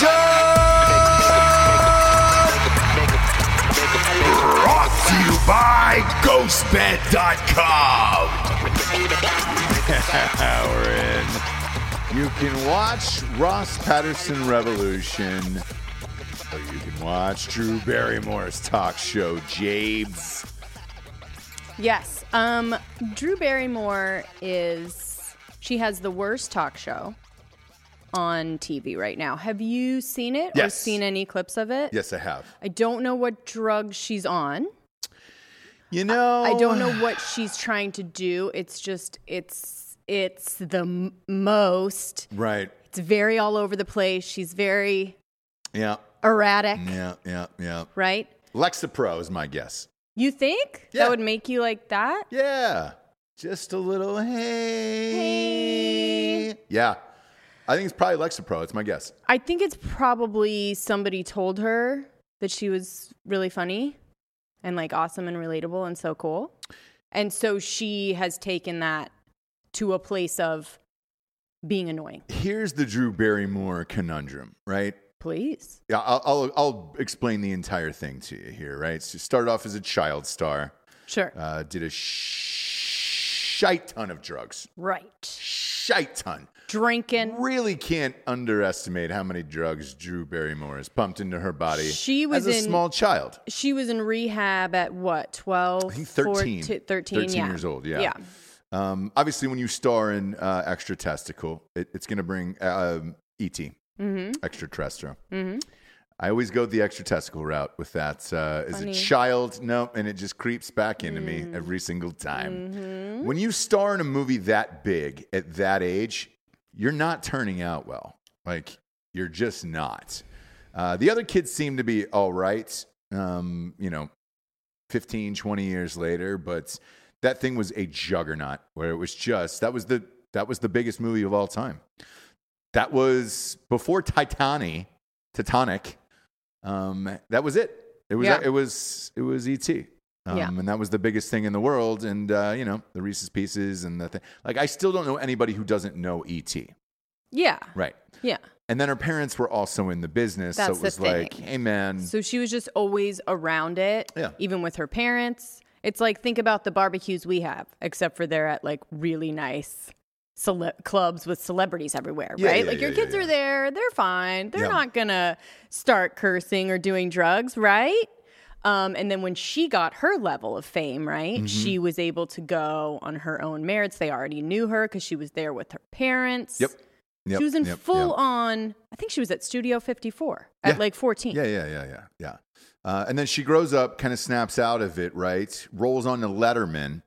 Brought to you by GhostBed.com. We're in. You can watch Ross Patterson Revolution, or you can watch Drew Barrymore's talk show, Jabes. Yes. Um, Drew Barrymore is she has the worst talk show on TV right now. Have you seen it or seen any clips of it? Yes, I have. I don't know what drug she's on. You know, I don't know what she's trying to do. It's just it's it's the m- most. Right. It's very all over the place. She's very Yeah. erratic, Yeah. Yeah. Yeah. right? Lexapro is my guess. You think Yeah. that would make you like that? Yeah. Just a little hey. hey. Yeah. I think it's probably Lexapro. It's my guess. I think it's probably somebody told her that she was really funny and like awesome and relatable and so cool. And so she has taken that to a place of being annoying. Here's the Drew Barrymore conundrum, right? Please. Yeah, I'll, I'll, I'll explain the entire thing to you here, right? So, started off as a child star, Sure. uh, did a shite ton of drugs, right. shite ton. Drinking. Really can't underestimate how many drugs Drew Barrymore has pumped into her body. She was as a in- small child. She was in rehab at what, 12? I think 13. 13, 13 yeah. years old, yeah. Yeah. Um, obviously, when you star in uh, Extra Testicle, it, it's going to bring um, ET, Mm-hmm. extraterrestrial. I always go the extra testicle route with that. Uh, as a child, no, and it just creeps back into Mm. me every single time. Mm-hmm. When you star in a movie that big at that age, you're not turning out well. Like, you're just not. Uh, the other kids seem to be all right, um, you know, 15, 20 years later, but that thing was a juggernaut where it was just, that was the, that was the biggest movie of all time. That was before Titanic, Titanic. Um, that was it. It was, Yeah. it was, it was ET. Um, Yeah. And that was the biggest thing in the world. And, uh, you know, the Reese's Pieces and the thing. Like, I still don't know anybody who doesn't know ET. Yeah. Right. Yeah. And then her parents were also in the business. That's so it was like, hey, man. So she was just always around it, Yeah. even with her parents. It's like think about the barbecues we have, except for they're at like really nice cele- clubs with celebrities everywhere, Yeah, right? yeah, like your kids are there, they're fine. They're not gonna start cursing or doing drugs, right? Um, and then when she got her level of fame, right, Mm-hmm. she was able to go on her own merits. They already knew her because she was there with her parents. Yep. Yep, she was in yep, full yep. on. I think she was at Studio 54 at Yeah. like 14. Yeah, yeah, yeah, yeah, yeah. Uh, and then she grows up, kind of snaps out of it, right? Rolls on to Letterman,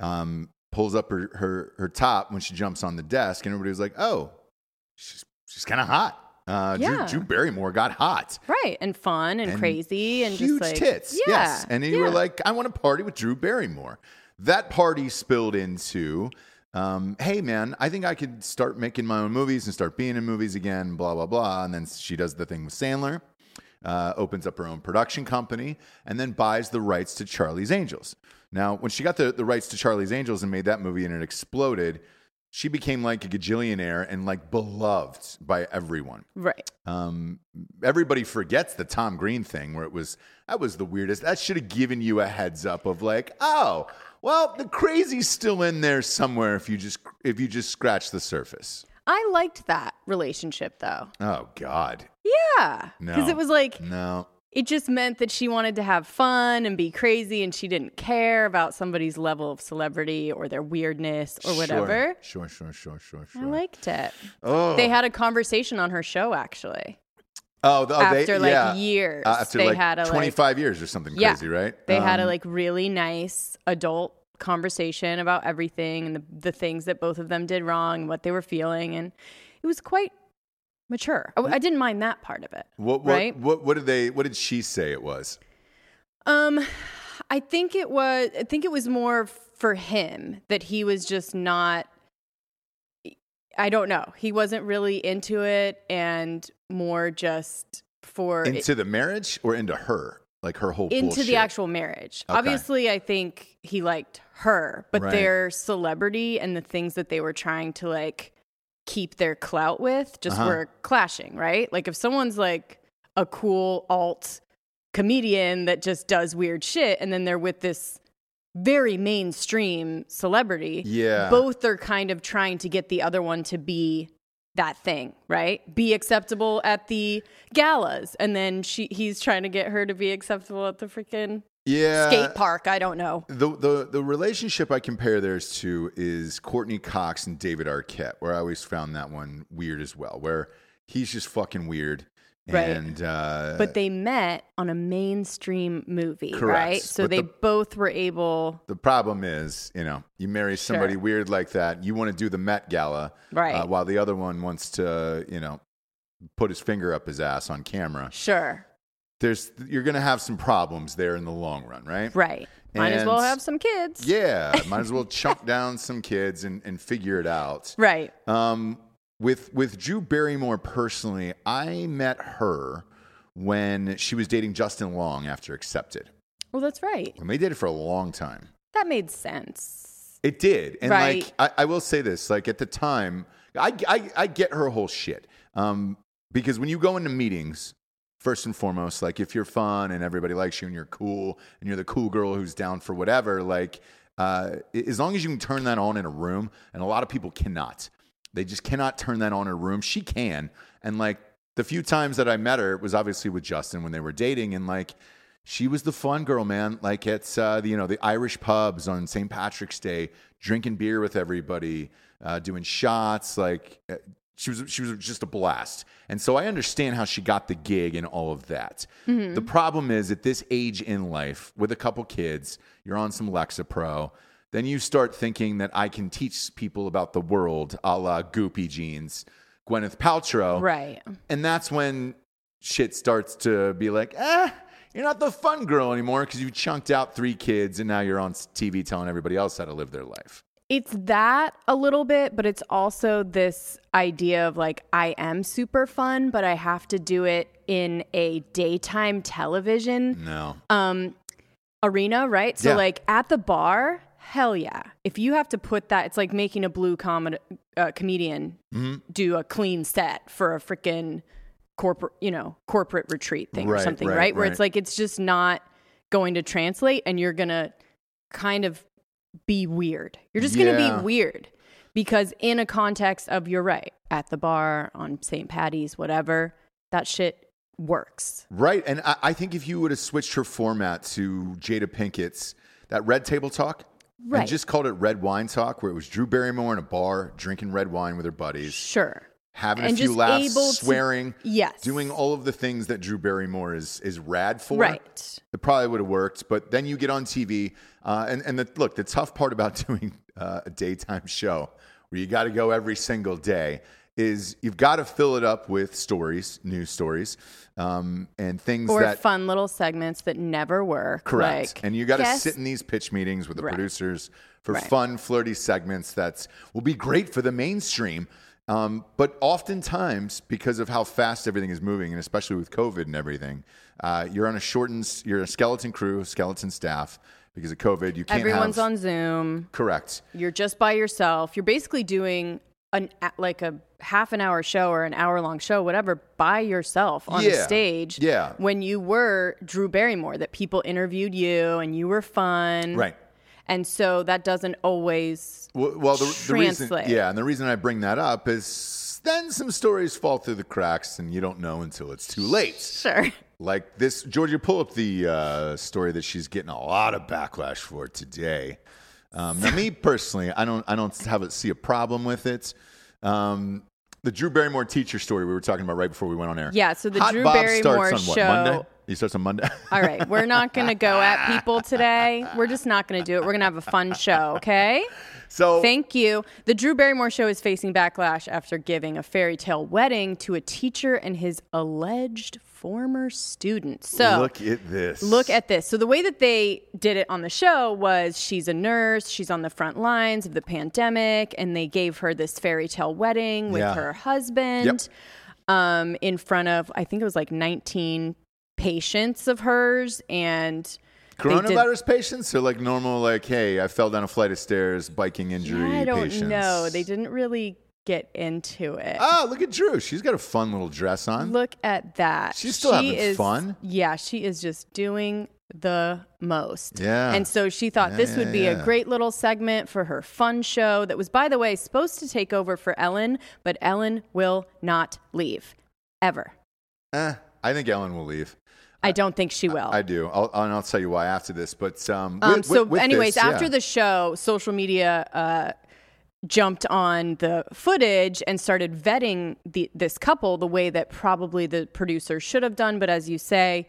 um, pulls up her, her her top when she jumps on the desk, and everybody was like, "Oh, she's she's kind of hot." Uh, Yeah. Drew, Drew Barrymore got hot. Right, and fun and, And crazy and huge just like tits. Yeah, yes, and you were like, "I want to party with Drew Barrymore." That party spilled into, um, "Hey, man, I think I could start making my own movies and start being in movies again." Blah blah blah. And then she does the thing with Sandler, uh, opens up her own production company, and then buys the rights to Charlie's Angels. Now, when she got the, the rights to Charlie's Angels and made that movie and it exploded, she became like a gajillionaire and like beloved by everyone. right. Um, everybody forgets the Tom Green thing where it was that was the weirdest. That should have given you a heads up of like, oh, well, the crazy's still in there somewhere if you just if you just scratch the surface. I liked that relationship though. Oh God, Yeah, because it was like no. It just meant that she wanted to have fun and be crazy, and she didn't care about somebody's level of celebrity or their weirdness or whatever. Sure, sure, sure, sure, sure. I liked it. oh, They had a conversation on her show actually. oh, the- oh, they- after, like, yeah. years, Uh, after they like had a, like- 25 years or something Yeah. crazy, right? They had a Um, like really nice adult conversation about everything and the, the things that both of them did wrong, and what they were feeling, and it was quite mature. I, I didn't mind that part of it. what, what, right? what, what did they? What did she say it was? Um, I think it was. I think it was more for him that he was just not. I don't know. He wasn't really into it, and more just for Into the marriage or into her? Like her whole into bullshit? the actual marriage. Okay. Obviously, I think he liked her, but Right. their celebrity and the things that they were trying to like keep their clout with just Uh-huh. were clashing, right? Like if someone's like a cool alt comedian that just does weird shit and then they're with this very mainstream celebrity, Yeah. both are kind of trying to get the other one to be that thing, right? Be acceptable at the galas, and then she he's trying to get her to be acceptable at the freaking yeah. skate park. I don't know. The, the the relationship I compare theirs to is Courteney Cox and David Arquette, where I always found that one weird as well, where he's just fucking weird. Right. And uh, But they met on a mainstream movie, Correct. right? So But they the- both were able, the problem is, you know, you marry somebody Sure. weird like that, you want to do the Met Gala, Right. Uh, while the other one wants to, you know, put his finger up his ass on camera. sure, There's you're gonna have some problems there in the long run, right? right. Might as well have some kids. Yeah, might as well chunk down some kids and, and figure it out. Right. Um, with with Drew Barrymore personally, I met her when she was dating Justin Long after Accepted, Well, that's right. and they dated for a long time. That made sense. It did, and Right. like I, I will say this, like at the time, I, I, I get her whole shit. Um, because when you go into meetings, first and foremost, like if you're fun and everybody likes you and you're cool and you're the cool girl who's down for whatever, like uh, as long as you can turn that on in a room, and a lot of people cannot. They just cannot turn that on in a room. She can. And like the few times that I met her was obviously with Justin when they were dating, and like she was the fun girl, man. Like it's uh, the, you know the Irish pubs on St. Patrick's Day, drinking beer with everybody, uh, doing shots. Like uh, she was she was just a blast. And so I understand how she got the gig and all of that. Mm-hmm. The problem is at this age in life, with a couple kids, you're on some Lexapro. Then you start thinking that I can teach people about the world, a la Goopy Jeans, Gwyneth Paltrow. Right. And that's when shit starts to be like, eh, you're not the fun girl anymore because you chunked out three kids and now you're on TV telling everybody else how to live their life. It's that a little bit, but it's also this idea of like, I am super fun, but I have to do it in a daytime television No. um, arena, right? So, Yeah. like at the bar, hell yeah. If you have to put that, it's like making a blue com- uh, comedian Mm-hmm. do a clean set for a freaking corporate, you know, corporate retreat thing or something, right, right? Where right. it's like it's just not going to translate, and you're gonna kind of be weird. You're just gonna be weird because in a context of you're right at the bar on St. Patty's, whatever, that shit works. Right. And I, I think if you would have switched her format to Jada Pinkett's, that Red Table Talk, Right. and just called it Red Wine Talk, where it was Drew Barrymore in a bar drinking red wine with her buddies, Sure. Having a few laughs, able to- swearing, Yes. doing all of the things that Drew Barrymore is is rad for. Right. It probably would have worked, but then you get on TV, uh, and and the, look, the tough part about doing uh, a daytime show where you got to go every single day is you've got to fill it up with stories, news stories, um, and things or that fun little segments that never work. correct, Like, and you got to sit in these pitch meetings with the Right. producers for Right. fun, flirty segments that will be great for the mainstream. Um, but oftentimes, because of how fast everything is moving, and especially with COVID and everything, uh, you're on a shortened, you're a skeleton crew, skeleton staff because of COVID. You can't everyone's have, on Zoom. correct. You're just by yourself. You're basically doing an like a half an hour show or an hour long show, whatever, by yourself on a Yeah. stage. Yeah. When you were Drew Barrymore, that people interviewed you and you were fun. Right. And so that doesn't always. Well, well the, the reason, Translate. yeah, and the reason I bring that up is then some stories fall through the cracks, and you don't know until it's too late. Sure. Like this, Georgia, pull up the uh, story that she's getting a lot of backlash for today. Um, now, me personally, I don't, I don't have a, see a problem with it. Um, the Drew Barrymore teacher story we were talking about right before we went on air. Yeah, so the Hot Drew Bob Barrymore starts on what, show- Monday. He starts on Monday. All right. We're not going to go at people today. We're just not going to do it. We're going to have a fun show. Okay. so Thank you. The Drew Barrymore show is facing backlash after giving a fairy tale wedding to a teacher and his alleged former student. So look at this. Look at this. So the way that they did it on the show was she's a nurse, she's on the front lines of the pandemic, and they gave her this fairy tale wedding with Yeah. her husband um, in front of I think it was like 19 patients of hers and coronavirus patients or like normal, like, hey, I fell down a flight of stairs, biking injury I don't patients. know. They didn't really get into it. Ah, look at Drew. She's got a fun little dress on. Look at that. She's still She having is, fun. Yeah, she is just doing the most. Yeah. And so she thought Yeah, this would be yeah, a great little segment for her fun show that was, by the way, supposed to take over for Ellen, but Ellen will not leave ever. Eh, I think Ellen will leave. I don't think she will. I do. I'll, and I'll tell you why after this. But um, Um, so, with- with anyways, this, after yeah. the show, social media uh, jumped on the footage and started vetting the, this couple the way that probably the producers should have done. But as you say,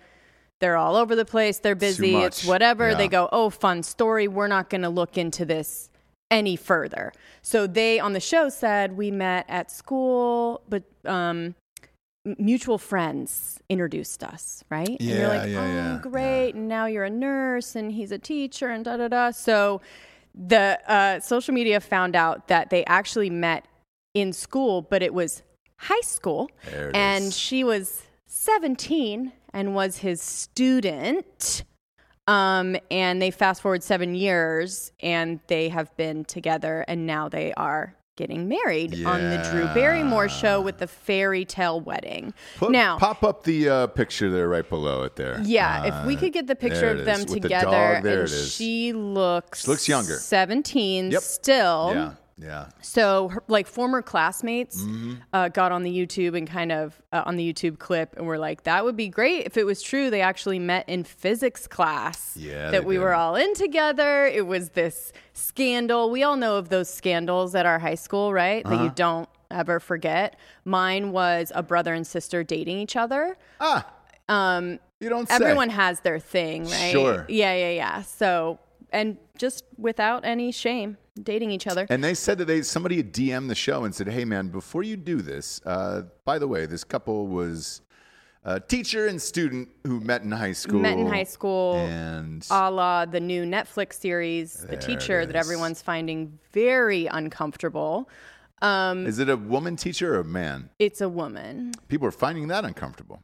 they're all over the place. They're busy. It's whatever. Yeah. They go, oh, fun story. We're not going to look into this any further. So they on the show said we met at school, but um, mutual friends introduced us, right? and you're Yeah, like, yeah, oh, yeah, great. And now you're a nurse and he's a teacher and da da da. So the uh, social media found out that they actually met in school, but it was high school. And is. she was 17 and was his student. Um, and they fast forward seven years and they have been together and now they are getting married on the Drew Barrymore show with the fairy tale wedding. Put- now, pop up the uh, picture there right below it there. yeah, if we Uh, could get the picture of them with the together, dog, there and she looks She looks younger. seventeen Yep. still. yeah, yeah. So, her, like former classmates Mm-hmm. uh, got on the YouTube and kind of uh, on the YouTube clip, and were like, "That would be great if it was true. They actually met in physics class. Yeah, that we did. were all in together. It was this scandal. We all know of those scandals at our high school, right? That Uh-huh. you don't ever forget. Mine was a brother and sister dating each other. Ah, Um, you don't say. everyone has their thing, right? Sure. Yeah, yeah, yeah. So, and just without any shame, dating each other. And they said that they somebody had DM'd the show and said, "Hey man, before you do this, uh, by the way, this couple was a teacher and student who met in high school. Met in high school. and a la the new Netflix series, The Teacher, that everyone's finding very uncomfortable. Um, is it a woman teacher or a man? it's a woman. People are finding that uncomfortable.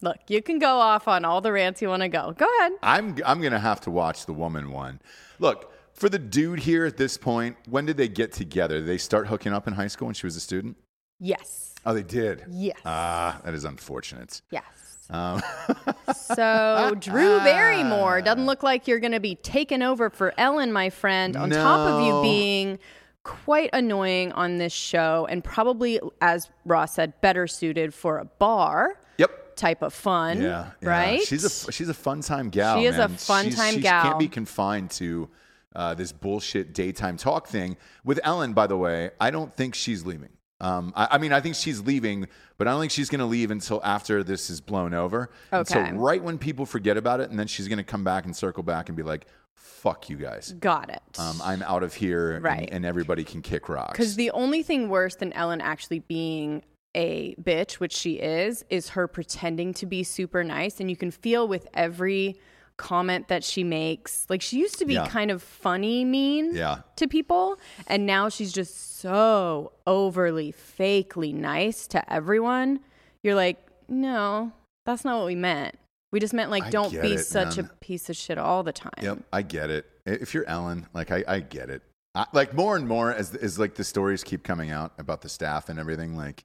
Look, you can go off on all the rants you want to go. Go ahead. I'm I'm gonna have to watch the woman one. Look for the dude here at this point. When did they get together? Did they start hooking up in high school when she was a student? Yes. Oh, they did. Yes. Ah, that is unfortunate. yes. Um, So Drew Barrymore doesn't look like you're going to be taken over for Ellen, my friend. On top of you being quite annoying on this show, and probably, as Ross said, better suited for a bar yep. type of fun. Yeah, yeah. Right. She's a she's a fun time gal. She is a fun She's- time she gal. She can't be confined to uh, this bullshit daytime talk thing. With Ellen, by the way, I don't think she's leaving. Um, I, I mean, I think she's leaving, but I don't think she's going to leave until after this is blown over. And Okay. so right when people forget about it, and then she's going to come back and circle back and be like, "Fuck you guys." Got it. Um, I'm out of here, and- Right. and, everybody can kick rocks. Because the only thing worse than Ellen actually being a bitch, which she is, is her pretending to be super nice. And you can feel with every comment that she makes. Like she used to be Yeah. kind of funny mean Yeah. to people. And now she's just so overly fakely nice to everyone. You're like, no, that's not what we meant. We just meant like, I don't be it, such man. a piece of shit all the time. Yep, I get it. If you're Ellen, like I, I get it. I, like more and more as as like the stories keep coming out about the staff and everything. Like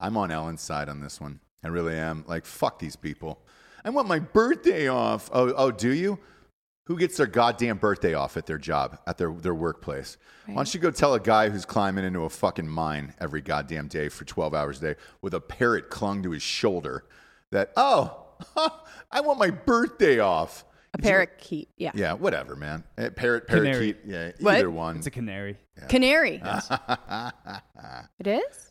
I'm on Ellen's side on this one. I really am. Like fuck these people. I want my birthday off. Oh, oh, do you? Who gets their goddamn birthday off at their job, at their, their workplace? Why don't you go tell a guy who's climbing into a fucking mine every goddamn day for 12 hours a day with a parrot clung to his shoulder that, oh, I want my birthday off? A parakeet. Yeah. Yeah, whatever, man. Eh, Parrot, Canary. parakeet. Yeah, What? either one. It's a canary. Canary. it is?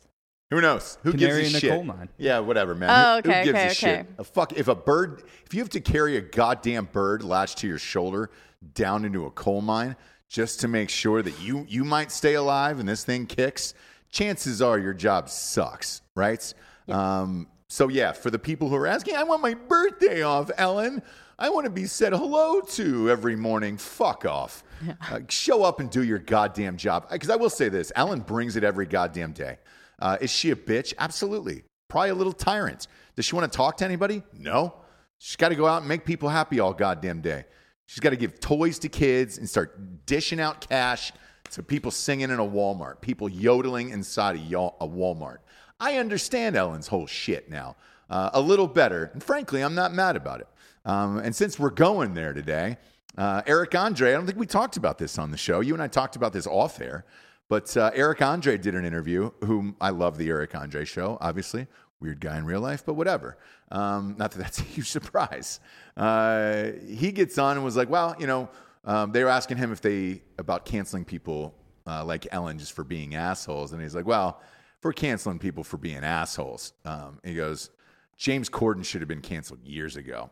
Who knows? Who Canary gives a in a shit? coal mine. Yeah, whatever, man. Oh, Who- okay, Who, gives okay, a shit? okay. A fuck. If a bird, if you have to carry a goddamn bird latched to your shoulder down into a coal mine just to make sure that you you might stay alive and this thing kicks, chances are your job sucks, right? Um, so yeah, for the people who are asking, I want my birthday off, Ellen. I want to be said hello to every morning. Fuck off. Uh, show up and do your goddamn job. Because I will say this Ellen brings it every goddamn day. Uh, is she a bitch? Absolutely. Probably a little tyrant. Does she want to talk to anybody? No. She's got to go out and make people happy all goddamn day. She's got to give toys to kids and start dishing out cash to people singing in a Walmart, people yodeling inside a, Walmart. I understand Ellen's whole shit now uh, a little better. And frankly, I'm not mad about it. Um, and since we're going there today, uh, Eric Andre, I don't think we talked about this on the show. You and I talked about this off air. But uh, Eric Andre did an interview, whom I love the Eric Andre show, obviously. Weird guy in real life, but whatever. Um, not that that's a huge surprise. Uh, he gets on and was like, well, you know, um, they were asking him if they, about canceling people uh, like Ellen just for being assholes. And he's like, well, for canceling people for being assholes, um, he goes, James Corden should have been canceled years ago.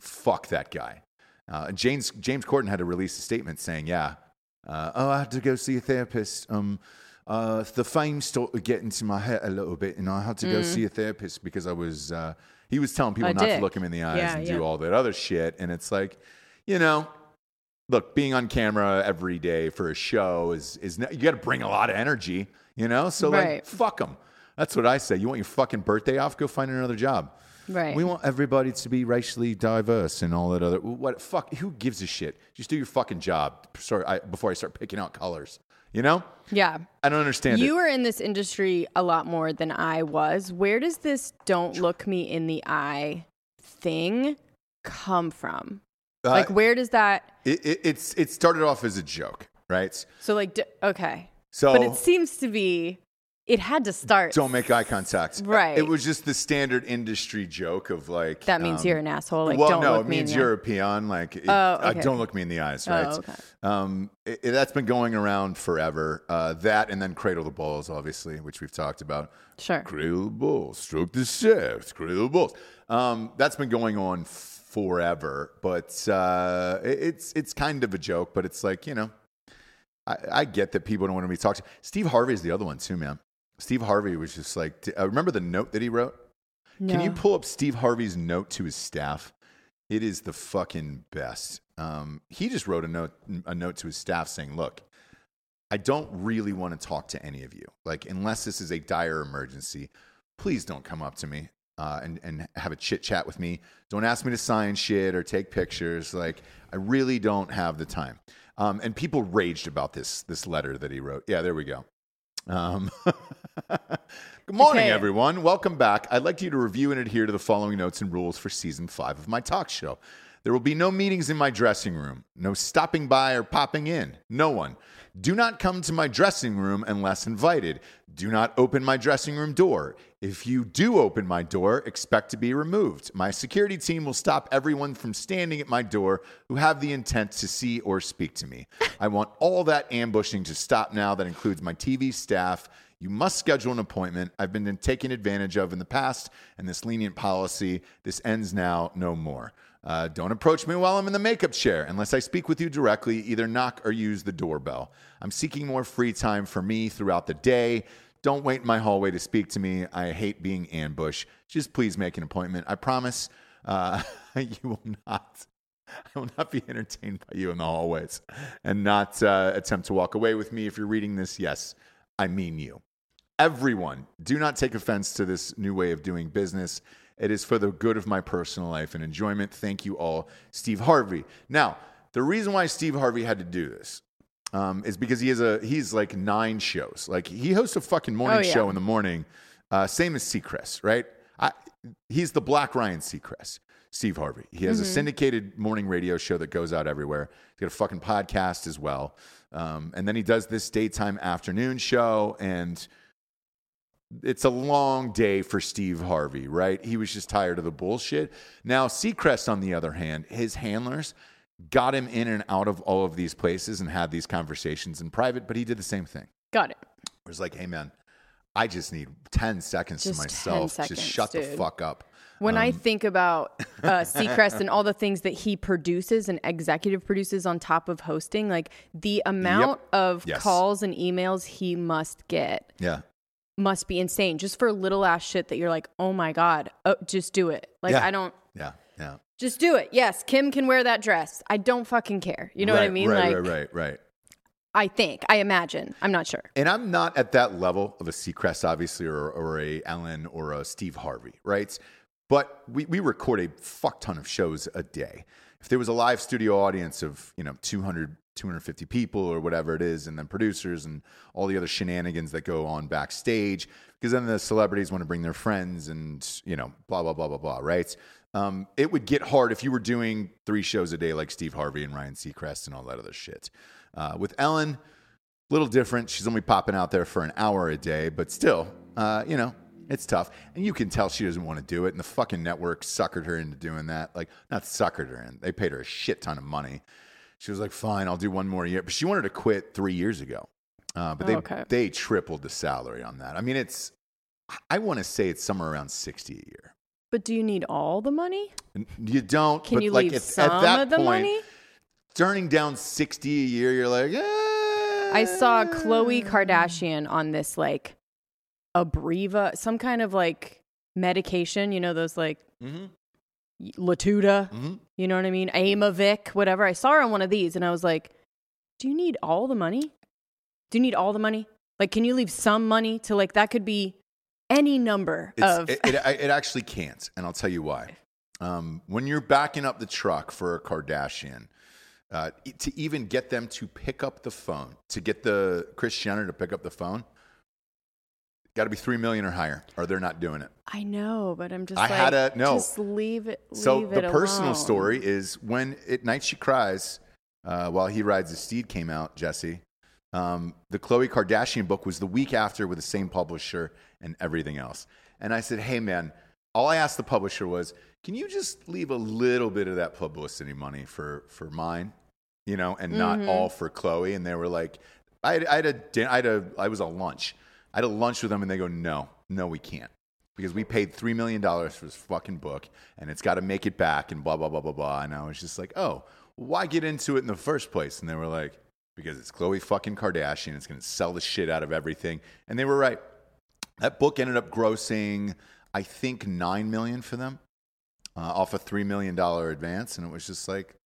Fuck that guy. Uh, James James Corden had to release a statement saying, "Yeah, uh, oh, I had to go see a therapist. Um, uh, the fame started getting to my head a little bit, and I had to go see a therapist because I was." Uh, he was telling people A not to look him in the eyes Yeah, and yeah. do all that other shit, and it's like, you know, look, being on camera every day for a show is is you got to bring a lot of energy, you know. So like, fuck them. That's what I say. You want your fucking birthday off? Go find another job. Right. We want everybody to be racially diverse and all that other. What fuck? Who gives a shit? Just do your fucking job. Sorry, I, before I start picking out colors. You know? Yeah. I don't understand You it. were in this industry a lot more than I was. Where does this don't look me in the eye thing come from? Uh, Like, where does that? it, it, it's it started off as a joke, right? So, like, d- okay. So But it seems to be, it had to start. don't make eye contact. Right. It was just the standard industry joke of like That means um, you're an asshole. Like, well, don't no, look it means you're a peon. Like, it- Oh, uh, don't look me in the eyes, Oh, right? okay. Um, it, it- that's been going around forever. Uh, that and then cradle the balls, obviously, which we've talked about. Sure. Cradle the balls, stroke the shaft, cradle the balls. Um, that's been going on forever, but uh, it- it's it's kind of a joke. But it's like you know, I, I get that people don't want to be talked to. Steve Harvey is the other one too, man. Steve Harvey was just like, uh, remember the note that he wrote? Can you pull up Steve Harvey's note to his staff? It is the fucking best. Um, he just wrote a note, a note to his staff saying, "Look, I don't really want to talk to any of you. Like, unless this is a dire emergency, please don't come up to me uh, and and have a chit chat with me. Don't ask me to sign shit or take pictures. Like, I really don't have the time." Um, and people raged about this this letter that he wrote. Yeah, there we go. Um, good morning, Okay. everyone. Welcome back. I'd like you to review and adhere to the following notes and rules for season five of my talk show. There will be no meetings in my dressing room, no stopping by or popping in. No one. Do not come to my dressing room unless invited. Do not open my dressing room door. If you do open my door, expect to be removed. My security team will stop everyone from standing at my door who have the intent to see or speak to me. I want all that ambushing to stop now. That includes my TV staff. You must schedule an appointment. I've been taken advantage of in the past, and this lenient policy, this ends now, no more. Uh, don't approach me while I'm in the makeup chair unless I speak with you directly. Either knock or use the doorbell. I'm seeking more free time for me throughout the day. Don't wait in my hallway to speak to me. I hate being ambushed. Just please make an appointment. I promise uh, you will not. I will not be entertained by you in the hallways and not uh, attempt to walk away with me. If you're reading this, yes, I mean you. Everyone, do not take offense to this new way of doing business. It is for the good of my personal life and enjoyment. Thank you all, Steve Harvey. Now, the reason why Steve Harvey had to do this um, is because he has a he's like nine shows. Like he hosts a fucking morning Oh, yeah. show in the morning, uh, same as Seacrest, right? I, he's the Black Ryan Seacrest. Steve Harvey. He has a syndicated morning radio show that goes out everywhere. He's got a fucking podcast as well. Um, and then he does this daytime afternoon show. And it's a long day for Steve Harvey, right? He was just tired of the bullshit. Now, Seacrest, on the other hand, his handlers got him in and out of all of these places and had these conversations in private, but he did the same thing. Got it. It was like, hey, man, I just need 10 seconds Just to myself. seconds, just shut the fuck up. When I Um, think about uh, Seacrest and all the things that he produces and executive produces on top of hosting, like the amount of Yes. calls and emails he must get Yeah. Must be insane just for little ass shit that you're like, oh my God, oh, just do it. Like, Yeah. I don't, Yeah. Yeah. just do it. Yes, Kim can wear that dress. I don't fucking care. You know what I mean? Right, like, right, right, right. I think, I imagine. I'm not sure. And I'm not at that level of a Seacrest, obviously, or, or a Ellen or a Steve Harvey, right? But we, we record a fuck ton of shows a day. If there was a live studio audience of, you know, 200, 250 people or whatever it is, and then producers and all the other shenanigans that go on backstage, because then the celebrities want to bring their friends and, you know, blah, blah, blah, blah, blah, right? Um, it would get hard if you were doing three shows a day like Steve Harvey and Ryan Seacrest and all that other shit. Uh, with Ellen, a little different. She's only popping out there for an hour a day, but still, uh, you know, it's tough. And you can tell she doesn't want to do it. And the fucking network suckered her into doing that. Like, not suckered her in. They paid her a shit ton of money. She was like, fine, I'll do one more year. But she wanted to quit three years ago. Uh, but they, Oh, okay. they tripled the salary on that. I mean, it's, I want to say it's somewhere around 60 a year. But do you need all the money? You don't. Can but you like leave at, some at that of the point, money? turning down 60 a year, you're like, eh. I saw Khloe Kardashian on this like Abreva, some kind of like medication, you know, those like hmm Latuda, hmm you know what I mean? Aimovig, whatever. I saw her on one of these and I was like, do you need all the money? Do you need all the money? Like, can you leave some money to like, that could be any number It's, of. it, it, it actually can't, and I'll tell you why. Um, when you're backing up the truck for a Kardashian, uh, to even get them to pick up the phone, to get the Kris Jenner to pick up the phone, got to be three million or higher, or they're not doing it. I know, but I'm just I like, had a- no. just leave it. So the it personal alone. story is when at night she cries uh, while he rides his steed came out. Jesse, um, the Khloe Kardashian book was the week after with the same publisher and everything else. And I said, hey man, all I asked the publisher was, can you just leave a little bit of that publicity money for for mine, you know, and not Mm-hmm. all for Khloe? And they were like, I had, I had a I had a I was a lunch. I had a lunch with them, and they go, no, no, we can't because we paid three million dollars for this fucking book, and it's got to make it back, and blah blah blah blah blah. And I was just like, oh, why get into it in the first place? And they were like, because it's Khloe fucking Kardashian. It's going to sell the shit out of everything, and they were right. That book ended up grossing, I think, 9 million for them uh, off a three million dollar advance, and it was just like,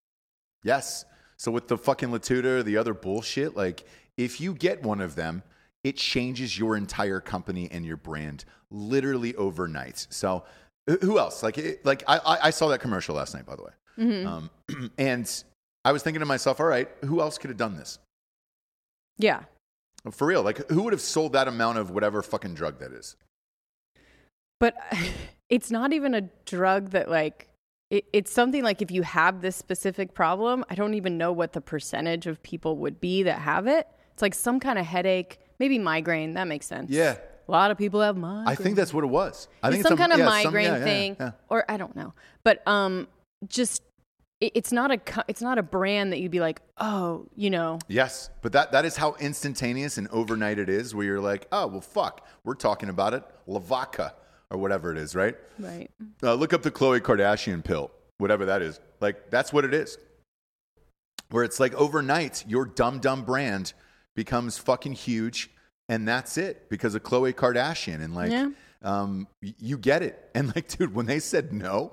yes. So with the fucking Latuda, the other bullshit, like if you get one of them, it changes your entire company and your brand literally overnight. So who else? Like, it, like I, I I saw that commercial last night, by the way, um, and I was thinking to myself, all right, who else could have done this? Yeah, For real, like who would have sold that amount of whatever fucking drug that is? but it's not even a drug that like. It, it's something like if you have this specific problem, I don't even know what the percentage of people would be that have it. It's like some kind of headache, maybe migraine. That makes sense. Yeah. A lot of people have migraine. I think that's what it was. I it's think some kind of yeah, migraine yeah, yeah, thing, yeah. or I don't know. But um, just it, it's not a it's not a brand that you'd be like, oh, you know, Yes, but that, that is how instantaneous and overnight it is, where you're like, oh, well, fuck, we're talking about it, Lavaca, or whatever it is, right? right? Uh, look up the Khloe Kardashian pill, whatever that is. Like, that's what it is. Where it's like overnight, your dumb, dumb brand becomes fucking huge, and that's it because of Khloe Kardashian. And like, Yeah. um, you get it. And like, dude, when they said no,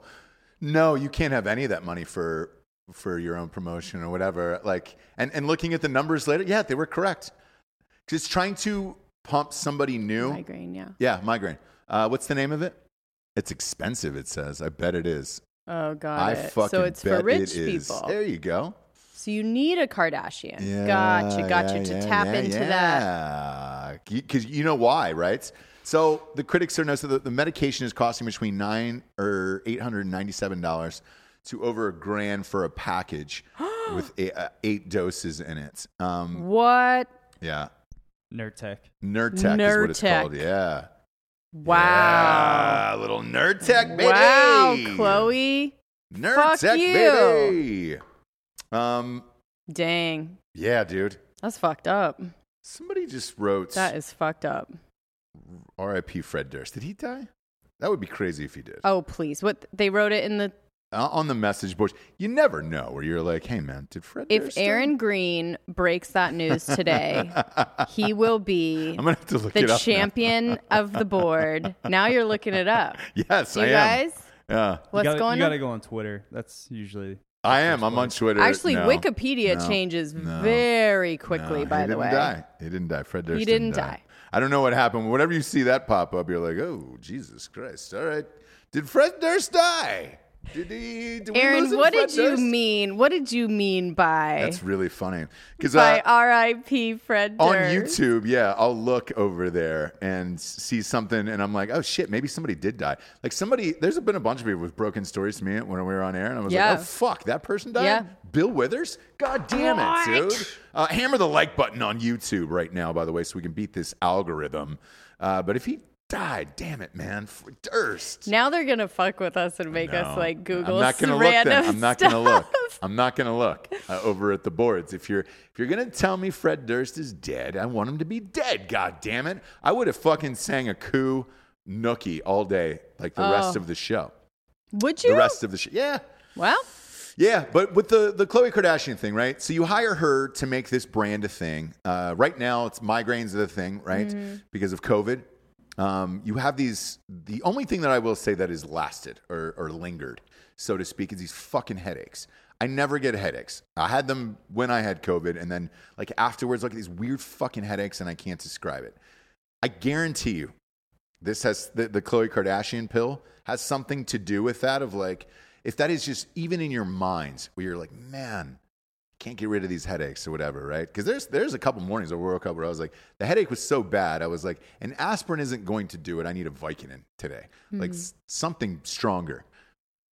no, you can't have any of that money for for your own promotion or whatever. Like, and and looking at the numbers later, yeah, they were correct. Just trying to pump somebody new. Migraine, yeah. Yeah, migraine. Uh, what's the name of it? It's expensive. It says. I bet it is. Oh god. I it. fucking so it's bet for rich it is. people. There you go. So you need a Kardashian. Yeah, gotcha, gotcha yeah, to yeah, tap yeah, into that. Because you know why, right? So the critics are noticing that the medication is costing between nine or eight hundred and ninety-seven dollars to over a grand for a package with eight, uh, eight doses in it. Um, What? yeah, Nerd tech. Nurtec is what it's called. Yeah. Wow. Yeah, little Nerd Tech, baby. Wow, Khloe. Nerd Fuck baby. Um, Dang. yeah, dude. That's fucked up. Somebody just wrote That is fucked up. R.I.P. Fred Durst. Did he die? That would be crazy if he did. Oh, please. What they wrote it in the Uh, on the message boards, you never know where you're like, hey, man, did Fred if Durst die?" Aaron Green breaks that news today, he will be I'm going to have to look the it up. champion of the board. Now you're looking it up. yes, You I am. guys, Yeah, what's you gotta, going you gotta go on Twitter. That's usually. I am. I'm on Twitter. Actually, No. Wikipedia No. changes No. very quickly, No, by he the didn't way. Die. He didn't die. Fred Durst He didn't die. die. I don't know what happened. Whenever you see that pop up, you're like, oh, Jesus Christ. All right. Did Fred Durst die? Did he? Did Aaron, what did you Durst? mean? What did you mean by That's really funny. Because by uh, R.I.P. Fred on YouTube, yeah, I'll look over there and see something, and I'm like, oh shit, maybe somebody did die. Like somebody, there's been a bunch of people with broken stories to me when we were on air, and I was Yeah. like, oh fuck, that person died. Yeah. Bill Withers. God damn What? it, dude. Uh, hammer the like button on YouTube right now, by the way, so we can beat this algorithm. Uh, but if he died, damn it, man, Fred Durst. Now they're gonna fuck with us and make us like Google I'm not gonna look then. I'm not stuff. gonna look. I'm not gonna look uh, over at the boards. If you're if you're gonna tell me Fred Durst is dead, I want him to be dead. God damn it! I would have fucking sang a coup nookie all day, like the rest Oh. of the show. Would you? The rest of the show, yeah. well, Yeah, but with the the Khloe Kardashian thing, right? So you hire her to make this brand a thing. Uh, right now, it's migraines are the thing, right? Mm-hmm. Because of COVID, um, you have these. The only thing that I will say that has lasted or, or lingered, so to speak, is these fucking headaches. I never get headaches. I had them when I had COVID, and then like afterwards, like these weird fucking headaches, and I can't describe it. I guarantee you, this has the, Khloe Kardashian pill has something to do with that of like if that is just even in your minds where you're like, man, can't get rid of these headaches or whatever, right? Because there's there's a couple mornings I woke up where I was like, the headache was so bad, I was like, an aspirin isn't going to do it. I need a Vicodin today, like s- something stronger.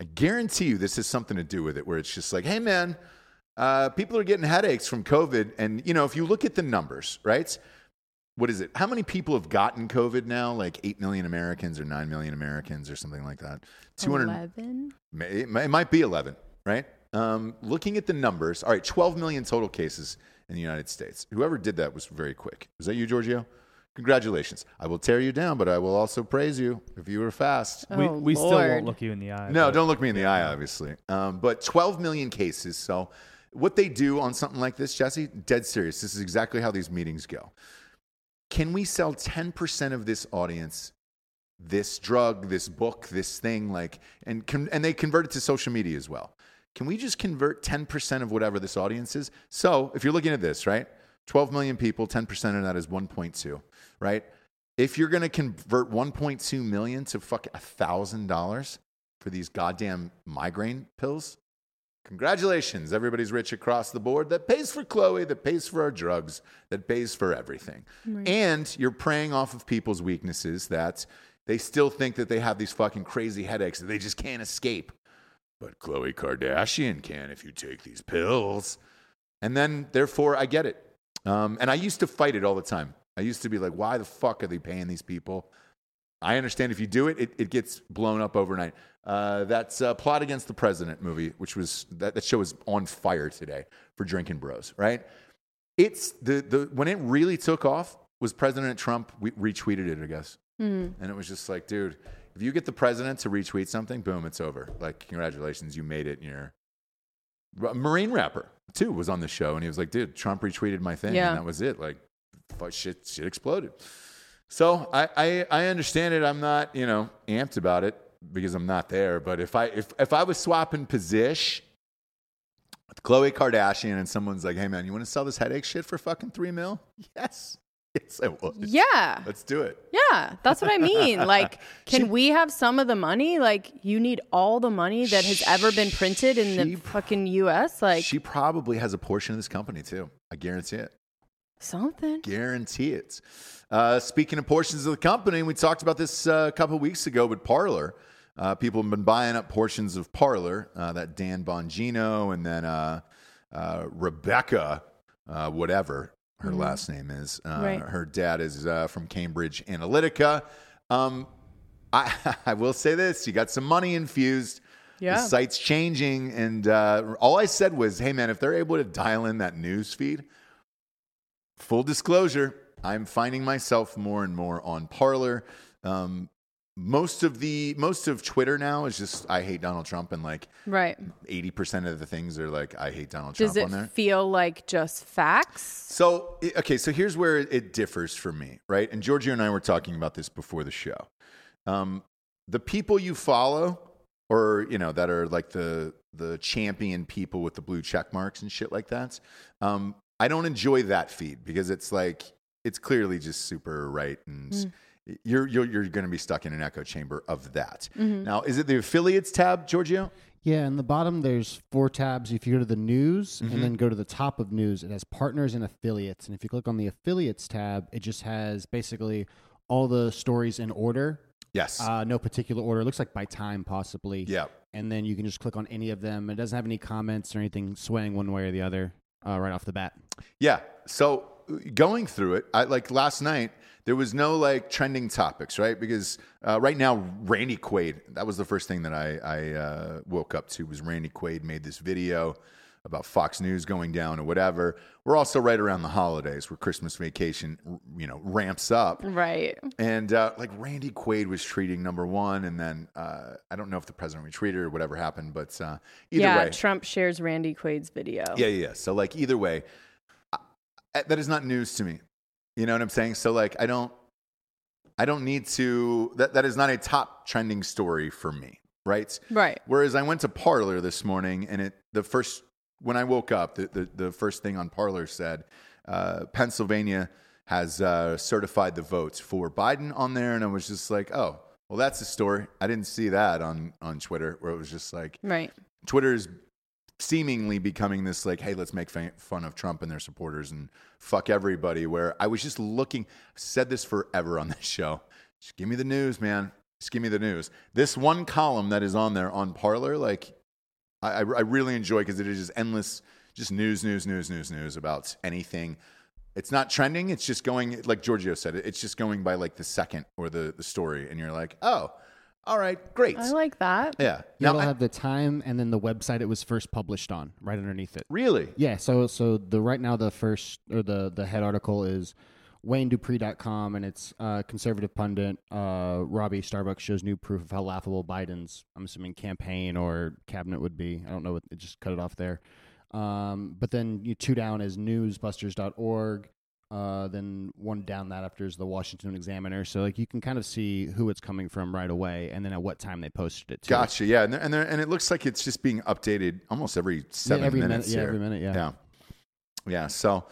I guarantee you, this has something to do with it, where it's just like, hey man, uh, people are getting headaches from COVID, and you know, if you look at the numbers, right? What is it? How many people have gotten COVID now? Like eight million Americans or nine million Americans or something like that. Two hundred. 11? May- It might it might be 11, right? Um, looking at the numbers, all right, 12 million total cases in the United States. Whoever did that was very quick. Was that you, Giorgio? Congratulations. I will tear you down, but I will also praise you if you were fast. we Oh, we still Lord. won't look you in the eye. No, but- don't look me in the eye, obviously. Um, but 12 million cases. So, what they do on something like this, Jesse, dead serious. This is exactly how these meetings go. Can we sell 10% of this audience this drug, this book, this thing, like, and con- and they convert it to social media as well. Can we just convert 10% of whatever this audience is? So if you're looking at this, right? 12 million people, 10% of that is 1.2, right? If you're going to convert 1.2 million to fuck $1,000 for these goddamn migraine pills, congratulations. Everybody's rich across the board. That pays for Khloe, that pays for our drugs, that pays for everything. And you're preying off of people's weaknesses that they still think that they have these fucking crazy headaches that they just can't escape. But Khloe Kardashian can if you take these pills. And then, therefore, I get it. Um, and I used to fight it all the time. I used to be like, why the fuck are they paying these people? I understand if you do it, it, it gets blown up overnight. Uh, that's uh, Plot Against the President movie, which was that, that show is on fire today for drinking bros, right? It's the, the when it really took off was President Trump we, retweeted it, I guess. And it was just like, dude, if you get the president to retweet something, boom, it's over. Like, congratulations, you made it. You're Marine rapper too was on the show, and he was like, dude, Trump retweeted my thing, Yeah. and that was it. Like, shit, shit exploded. So I, I, I understand it. I'm not, you know, amped about it because I'm not there. But if I if if I was swapping position with Khloe Kardashian and someone's like, hey man, you want to sell this headache shit for fucking three mil? Yes. Yes, I would. Yeah. Let's do it. Yeah, that's what I mean. Like, can She- we have some of the money? Like, you need all the money that has ever been printed in the fucking US? Like, she probably has a portion of this company too. I guarantee it. something. Guarantee it. Uh, speaking of portions of the company, we talked about this uh, a couple weeks ago, with Parler. Uh, people have been buying up portions of Parler, uh, that Dan Bongino and then uh, uh, Rebecca, uh, whatever her last name is. Uh, Right. Her dad is uh, from Cambridge Analytica. Um, I, I will say this you got some money infused. Yeah. The site's changing. And uh, all I said was, hey, man, if they're able to dial in that news feed, full disclosure, I'm finding myself more and more on Parler. Um, most of the most of Twitter now is just I hate Donald Trump, and like Right. eighty percent of the things are like I hate Donald Does Trump it on there. feel like just facts? So okay, so here's where it differs for me, right? And Giorgio and I were talking about this before the show. Um, the people you follow, or you know, that are like the the champion people with the blue check marks and shit like that. Um, I don't enjoy that feed because it's like it's clearly just super right and. You're you're, you're going to be stuck in an echo chamber of that. Now, is it the affiliates tab, Giorgio? Yeah, in the bottom there's four tabs. If you go to the news Mm-hmm. and then go to the top of news, it has partners and affiliates. And if you click on the affiliates tab, it just has basically all the stories in order. Yes. Uh, no particular order. It looks like by time, possibly. yeah. And then you can just click on any of them. It doesn't have any comments or anything swaying one way or the other uh, right off the bat. Yeah. So going through it, I like last night. There was no like trending topics, right? Because uh, right now, Randy Quaid. That was the first thing that I, I uh, woke up to. Was Randy Quaid made this video about Fox News going down or whatever. We're also right around the holidays, where Christmas vacation, you know, ramps up. Right. And uh, like Randy Quaid was treating number one, and then uh, I don't know if the president retweeted or whatever happened, but uh, either yeah, way, Trump shares Randy Quaid's video. yeah, yeah. yeah. So like either way, I- that is not news to me. You know what I'm saying? So like I don't, I don't need to. That that is not a top trending story for me, right? Right. Whereas I went to Parler this morning, and it the first when I woke up, the the, the first thing on Parler said, uh, Pennsylvania has uh, certified the votes for Biden on there, and I was just like, oh, well, that's a story. I didn't see that on on Twitter, where it was just like Right. Twitter is seemingly becoming this like, hey, let's make fun of Trump and their supporters and fuck everybody. Where I was just looking, said this forever on this show. Just give me the news, man. Just give me the news. This one column that is on there on Parler, like, I, I I really enjoy because it is just endless, just news, news, news, news, news about anything. It's not trending. It's just going like Giorgio said. It's just going by like the second or the the story, and you're like, oh, all right, great. I like that. yeah. Yeah, Now, it'll I- have the time and then the website it was first published on, right underneath it. really, Yeah, so so the right now the first or the the head article is WayneDupree.com and it's uh, conservative pundit uh, Robby Starbucks shows new proof of how laughable Biden's I'm assuming campaign or cabinet would be. I don't know what it just cut it off there. Um, but then you two down is newsbusters.org. Uh, then one down that after is the Washington Examiner. So like you can kind of see who it's coming from right away, and then at what time they posted it. Too. Gotcha. Yeah, and there- and, there, and it looks like it's just being updated almost every seven every minute- minutes. yeah, here. every minute, yeah. yeah, yeah. So,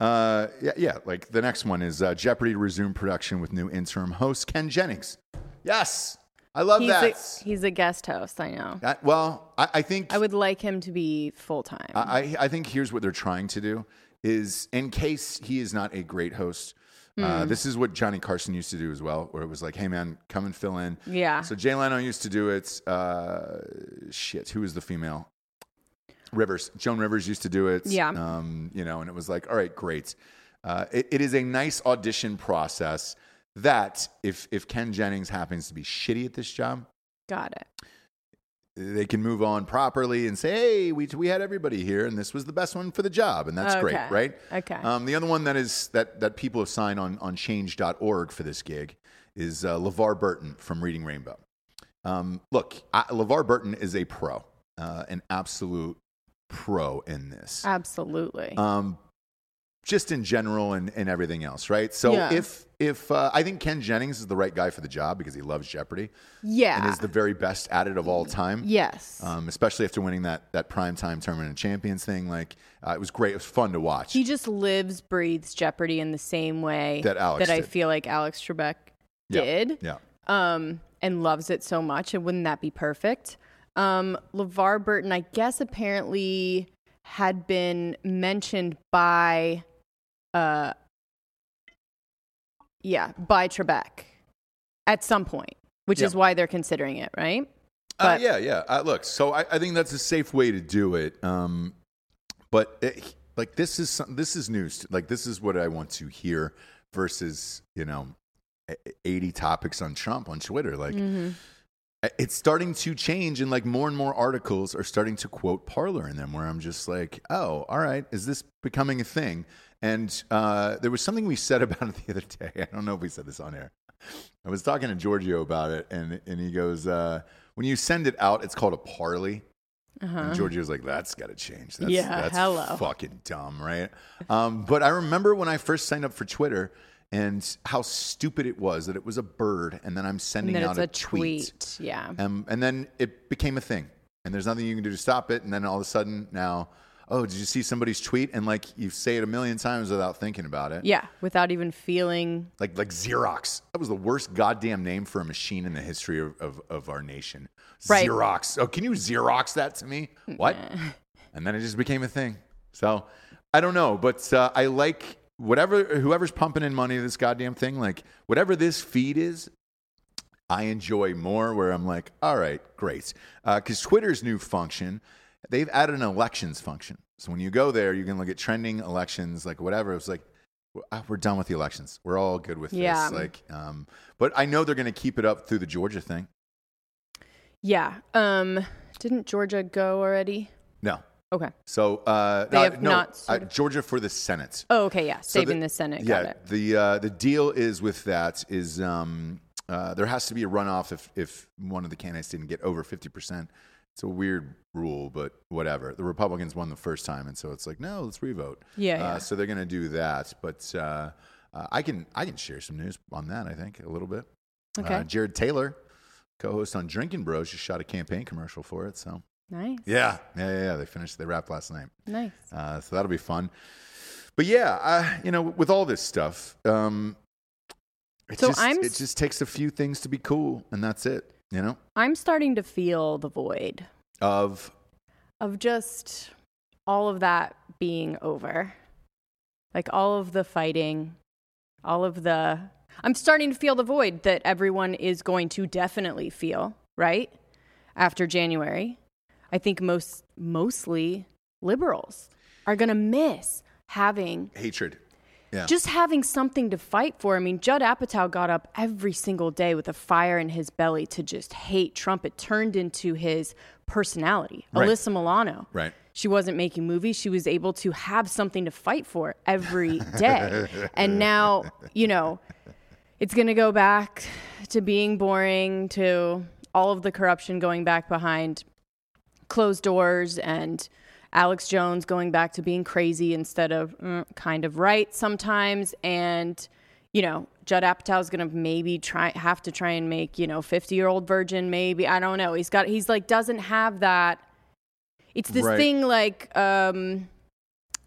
uh, yeah, yeah. Like the next one is uh, Jeopardy to resume production with new interim host Ken Jennings. Yes, I love He's that. a, he's a guest host. I know. That- well, I, I think I would like him to be full time. I, I think here's what they're trying to do is in case he is not a great host. Hmm. Uh, this is what Johnny Carson used to do as well, where it was like, "Hey man, come and fill in." Yeah. So Jay Leno used to do it. Uh, shit, who was the female? Rivers. Joan Rivers used to do it. Yeah. Um, you know, and it was like, all right, great. Uh, it, it is a nice audition process that if if Ken Jennings happens to be shitty at this job, Got it. They can move on properly and say, "Hey, we we had everybody here, and this was the best one for the job," and that's great, right? Okay. Um, the other one that is that that people have signed on on Change.org for this gig is uh, LeVar Burton from Reading Rainbow. Um, look, I, LeVar Burton is a pro, uh, an absolute pro in this. Absolutely. Um, just in general and, and everything else, right? So Yeah. if if uh, I think Ken Jennings is the right guy for the job because he loves Jeopardy yeah. and is the very best at it of all time yes. um, especially after winning that that primetime tournament of champions thing. Like uh, it was great. It was fun to watch. he just lives, breathes Jeopardy in the same way That Alex I did. feel like Alex Trebek Yeah. did. yeah, um, and loves it so much. And wouldn't that be perfect? Um, LeVar Burton, I guess, apparently had been mentioned by, uh, yeah, by Trebek at some point, which Yeah. is why they're considering it, right? uh, yeah, yeah. Uh, look, so I, I think that's a safe way to do it. Um, but it, like this is some, this is news. Like this is what I want to hear versus you know, eighty topics on Trump on Twitter. Like. It's starting to change, and like more and more articles are starting to quote Parler in them, where I'm just like, oh, all right, is this becoming a thing? And uh, there was something we said about it the other day. I don't know if we said this on air. I was talking to Giorgio about it, and and he goes, uh, when you send it out, it's called a parley. And Giorgio's like, that's got to change. That's, Yeah, that's hello. fucking dumb, right? Um, but I remember when I first signed up for Twitter and how stupid it was that it was a bird, and then I'm sending out it's a, a tweet. Yeah. um, and then it became a thing. And there's nothing you can do to stop it. And then all of a sudden now, oh, did you see somebody's tweet? And like you say it a million times without thinking about it. Yeah. Without even feeling. Like like Xerox. That was the worst goddamn name for a machine in the history of, of, of our nation. Right. Xerox. Oh, can you Xerox that to me? What? and then it just became a thing. So I don't know, but uh, I like whatever whoever's pumping in money to this goddamn thing. Like whatever this feed is, I enjoy more. Where I'm like, all right, great, because Twitter's new function, they've added an elections function. So when you go there, you can look at trending elections, like whatever. It's like ah, we're done with the elections. We're all good with Yeah. this. Like, um, but I know they're going to keep it up through the Georgia thing. Yeah. Um, didn't Georgia go already? No. Okay. So uh, They no, have no, not uh, sort of- Georgia for the Senate. Oh, okay. Yeah. So Saving the, Senate. Yeah, Got it. the uh, the deal is with that is um, uh, there has to be a runoff if if one of the candidates didn't get over fifty percent. It's a weird rule, but whatever. The Republicans won the first time, and so it's like, no, let's revote. Yeah, Uh, yeah. So they're going to do that, but uh, uh, I can I can share some news on that. I think a little bit. Okay. Uh, Jared Taylor, co-host on Drinking Bros, just shot a campaign commercial for it. So Nice. yeah, yeah, yeah. yeah. They finished. They wrapped last night. Nice. Uh, so that'll be fun. But yeah, I, you know, with all this stuff, um, it So just I'm it just takes a few things to be cool, and that's it. You know, I'm starting to feel the void of of just all of that being over. Like all of the fighting, all of the. I'm starting to feel the void that everyone is going to definitely feel, right? After January. I think most mostly liberals are going to miss having Hatred. Yeah. just having something to fight for. I mean, Judd Apatow got up every single day with a fire in his belly to just hate Trump. It turned into his personality. Right. Alyssa Milano. Right. She wasn't making movies. She was able to have something to fight for every day. and now, you know, it's going to go back to being boring, to all of the corruption going back behind closed doors and Alex Jones going back to being crazy instead of mm, kind of right sometimes. And, you know, Judd Apatow is going to maybe try, have to try and make, you know, 50 year old virgin, maybe. I don't know. He's got, he's like, doesn't have that. It's this Right. thing like, um,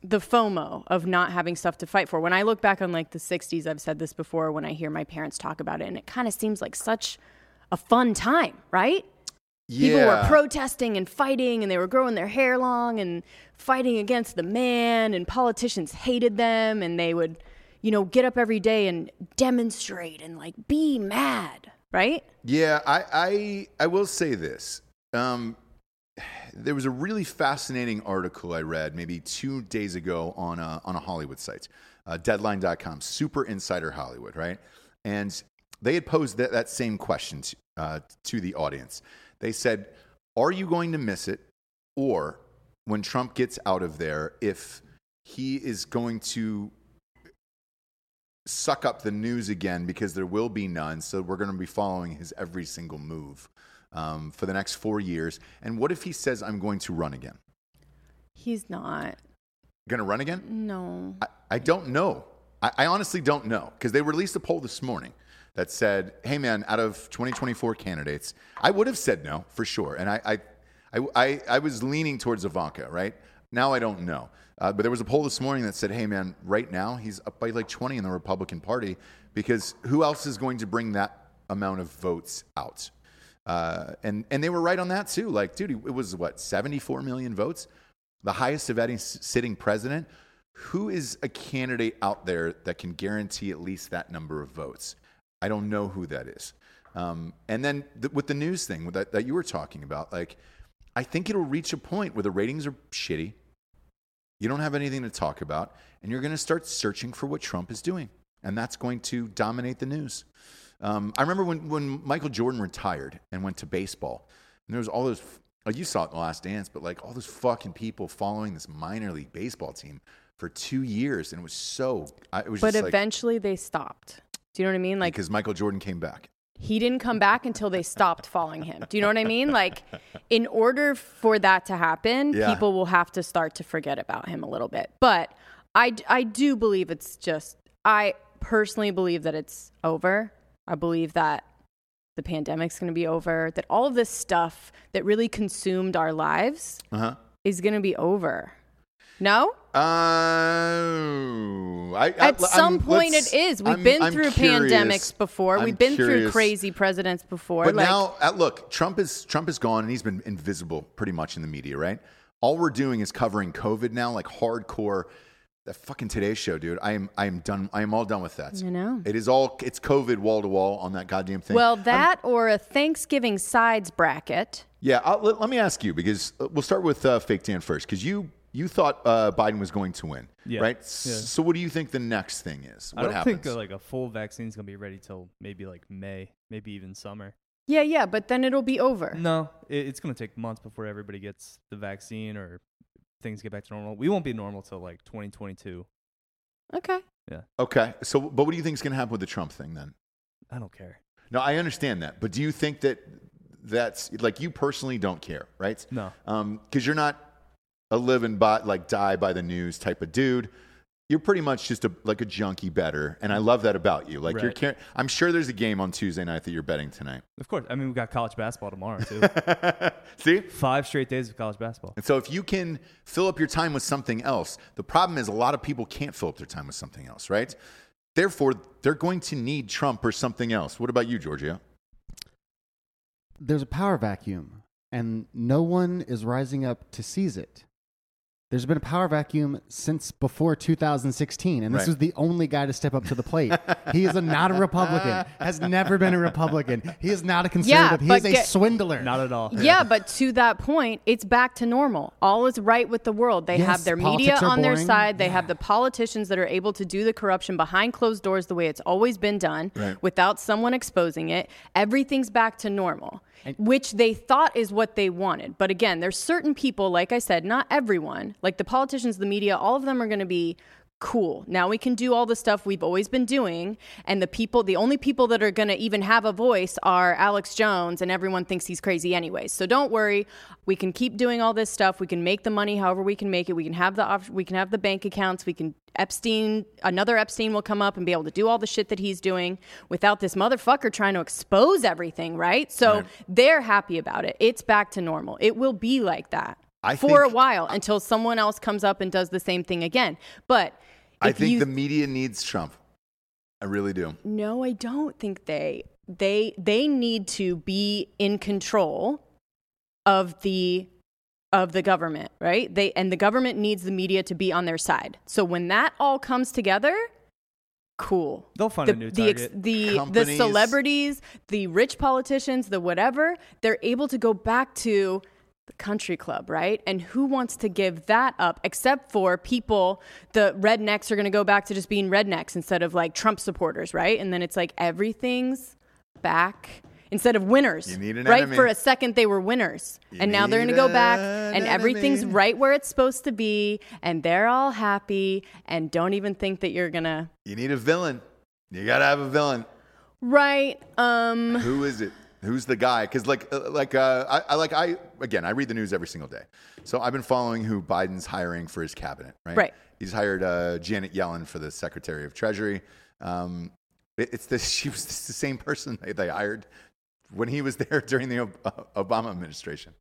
the FOMO of not having stuff to fight for. When I look back on like the 60s, I've said this before when I hear my parents talk about it, and it kind of seems like such a fun time, right? People were protesting and fighting, and they were growing their hair long and fighting against the man, and politicians hated them, and they would, you know, get up every day and demonstrate and like be mad, right? Yeah, I, I I will say this. Um, there was a really fascinating article I read maybe two days ago on a, on a Hollywood site, uh, Deadline.com, Super Insider Hollywood, right? And they had posed that, that same question to, uh, to the audience. They said, "Are you going to miss it, or when Trump gets out of there, if he is going to suck up the news again because there will be none. So we're going to be following his every single move um, for the next four years. And what if he says, I'm going to run again? He's not. Going to run again? No. I, I don't know. I, I honestly don't know because they released a poll this morning that said, hey, man, out of 2024 candidates, I would have said no for sure. And I, I, I, I, I was leaning towards Ivanka, right? Now I don't know. Uh, but there was a poll this morning that said, hey, man, right now he's up by like 20 in the Republican Party because who else is going to bring that amount of votes out? Uh, and, and they were right on that too. Like, dude, it was what, 74 million votes? The highest of any sitting president. Who is a candidate out there that can guarantee at least that number of votes? I don't know who that is. Um, and then th- with the news thing that, that you were talking about, like, I think it'll reach a point where the ratings are shitty. You don't have anything to talk about, and you're going to start searching for what Trump is doing, and that's going to dominate the news. Um, I remember when, when Michael Jordan retired and went to baseball, and there was all those, like you saw it in The Last Dance, but like all those fucking people following this minor league baseball team for two years, and it was so. I, it was But just like eventually they stopped. Do you know what I mean? Like because Michael Jordan came back. he didn't come back until they stopped following him. Do you know what I mean? Like, in order for that to happen, Yeah. people will have to start to forget about him a little bit. But I, I do believe it's just, I personally believe that it's over. I believe that the pandemic's going to be over, that all of this stuff that really consumed our lives Uh huh. is going to be over. No? Uh, I, At some I'm- point, it is. We've I'm- been I'm through curious. pandemics before. I'm We've been through crazy presidents before. But like, now, uh, look, Trump is Trump is gone, and he's been invisible pretty much in the media, right? All we're doing is covering COVID now, like hardcore. That fucking Today Show, dude. I am I am done. I am all done with that. You know. It is all. It's COVID wall to wall on that goddamn thing. Well, that or a Thanksgiving sides bracket. Yeah, let, let me ask you because uh, we'll start with uh, Fake Dan first because you you thought uh, Biden was going to win, Yeah. right? Yeah. So what do you think the next thing is? What I don't happens? think uh, like a full vaccine is gonna be ready till maybe like May, maybe even summer. Yeah, yeah, but then it'll be over. No, it, it's gonna take months before everybody gets the vaccine or things get back to normal. We won't be normal till like 2022. Okay. Yeah. Okay, so but what do you think is going to happen with the Trump thing then? I don't care. No, I understand that, but do you think that that's like you personally don't care, right? No. because you're not a live and by, like die by the news type of dude. You're pretty much just a like a junkie better, and I love that about you. Like you're, Right. car- I'm sure there's a game on Tuesday night that you're betting tonight. Of course. I mean, we got college basketball tomorrow too. See, Five straight days of college basketball. and so if you can fill up your time with something else, the problem is a lot of people can't fill up their time with something else, right? Therefore, they're going to need Trump or something else. What about you, Giorgio? there's a power vacuum and no one is rising up to seize it. There's been a power vacuum since before 2016, and this Right. was the only guy to step up to the plate. he is a, not a Republican, has never been a Republican. He is not a conservative. he but is a get- swindler. Not at all. Yeah, but to that point, it's back to normal. All is right with the world. They Yes, have their media are on their side. They have the politicians that are able to do the corruption behind closed doors the way it's always been done Right. without someone exposing it. Everything's back to normal, which they thought is what they wanted. But again, there's certain people, like I said, not everyone, like the politicians, the media, all of them are going to be cool. Now we can do all the stuff we've always been doing. And the people, the only people that are going to even have a voice are Alex Jones, and everyone thinks he's crazy anyways. So don't worry. We can keep doing all this stuff. We can make the money however we can make it. We can have the off- we can have the bank accounts. We can Epstein, another Epstein will come up and be able to do all the shit that he's doing without this motherfucker trying to expose everything, right? So they're happy about it. It's back to normal. It will be like that. I for a while until someone else comes up and does the same thing again. But I think you, the media needs Trump. I really do. no, I don't think they they they need to be in control of the of the government, right? They and the government needs the media to be on their side. So when that all comes together, cool. They'll find the, a new the ex- target. the the Companies- celebrities, the rich politicians, the whatever, they're able to go back to the country club, right? And who wants to give that up except for people, the rednecks are going to go back to just being rednecks instead of like Trump supporters, right? And then it's like everything's back instead of winners. You need an right? enemy. For a second they were winners. You and now they're going to go back an and everything's enemy. right where it's supposed to be and they're all happy and don't even think that you're going to You need a villain. You got to have a villain. Right. Um Who is it? Who's the guy? Because like, uh, like, uh, I, I like, I again, I read the news every single day. So I've been following who Biden's hiring for his cabinet. Right. Right. He's hired uh, Janet Yellen for the Secretary of Treasury. Um, it- it's this. She was the same person they, they hired when he was there during the uh, Obama administration.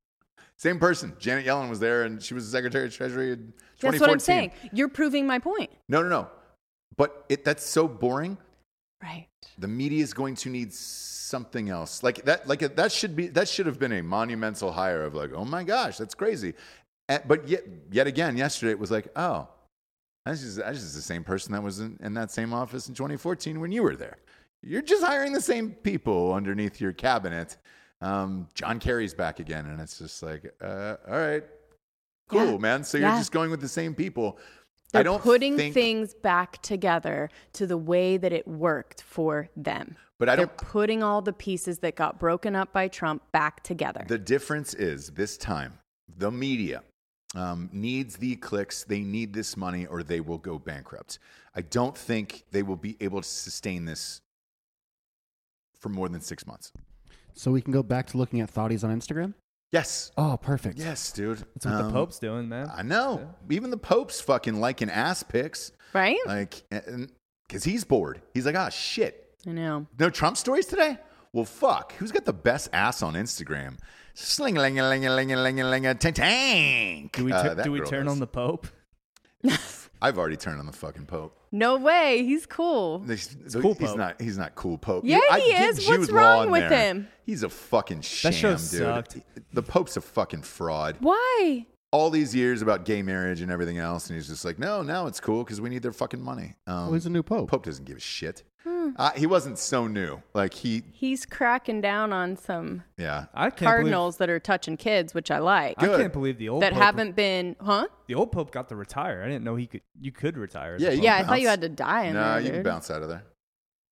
Same person. Janet Yellen was there, and she was the Secretary of Treasury in 2014. That's what I'm saying. You're proving my point. No, no, no. But it, that's so boring Right. the media is going to need something else. Like that like that should be that should have been a monumental hire of like oh my gosh that's crazy. And- but yet yet again yesterday it was like oh that's just, that's just the same person that was in, in that same office in 2014 when you were there. You're just hiring the same people underneath your cabinet. Um, john kerry's back again and it's just like uh, all right. Cool Yeah. man. So you're Yeah. just going with the same people They're i don't putting think, things back together to the way that it worked for them. but i They're don't putting all the pieces that got broken up by Trump back together. The difference is this time, the media um, needs the clicks. They need this money or they will go bankrupt. I don't think they will be able to sustain this for more than six months. So we can go back to looking at thoughties on Instagram. Yes. Oh, perfect. Yes, dude. That's what Um, the Pope's doing, man. I know. Even the Pope's fucking liking ass pics. right? Like, because he's bored. He's like, ah, shit. I know. No Trump stories today? Well, fuck. Who's got the best ass on Instagram? Sling a ling a ling a ling a ling ling a tank tank. do we Uh, do we turn does. on the Pope? I've already turned on the fucking Pope. No way. He's cool. He's, cool he's Pope. not. He's not cool Pope. Yeah, I he get is. Jude What's wrong in with there. him? He's a fucking sham, show dude. sucked. The Pope's a fucking fraud. Why? All these years about gay marriage and everything else, and he's just like, no, now it's cool because we need their fucking money. Um, Oh, he's a new pope. Pope doesn't give a shit. Hmm. Uh, he wasn't so new. Like he, He's cracking down on some yeah. I can't cardinals that are touching kids, which I like. Believe, I can't believe the old That Pope, haven't been, huh? the old Pope got to retire. I didn't know he could. You could retire. as a Yeah, you Pope. Yeah, I thought you had to die in No, there, you can dude. bounce out of there.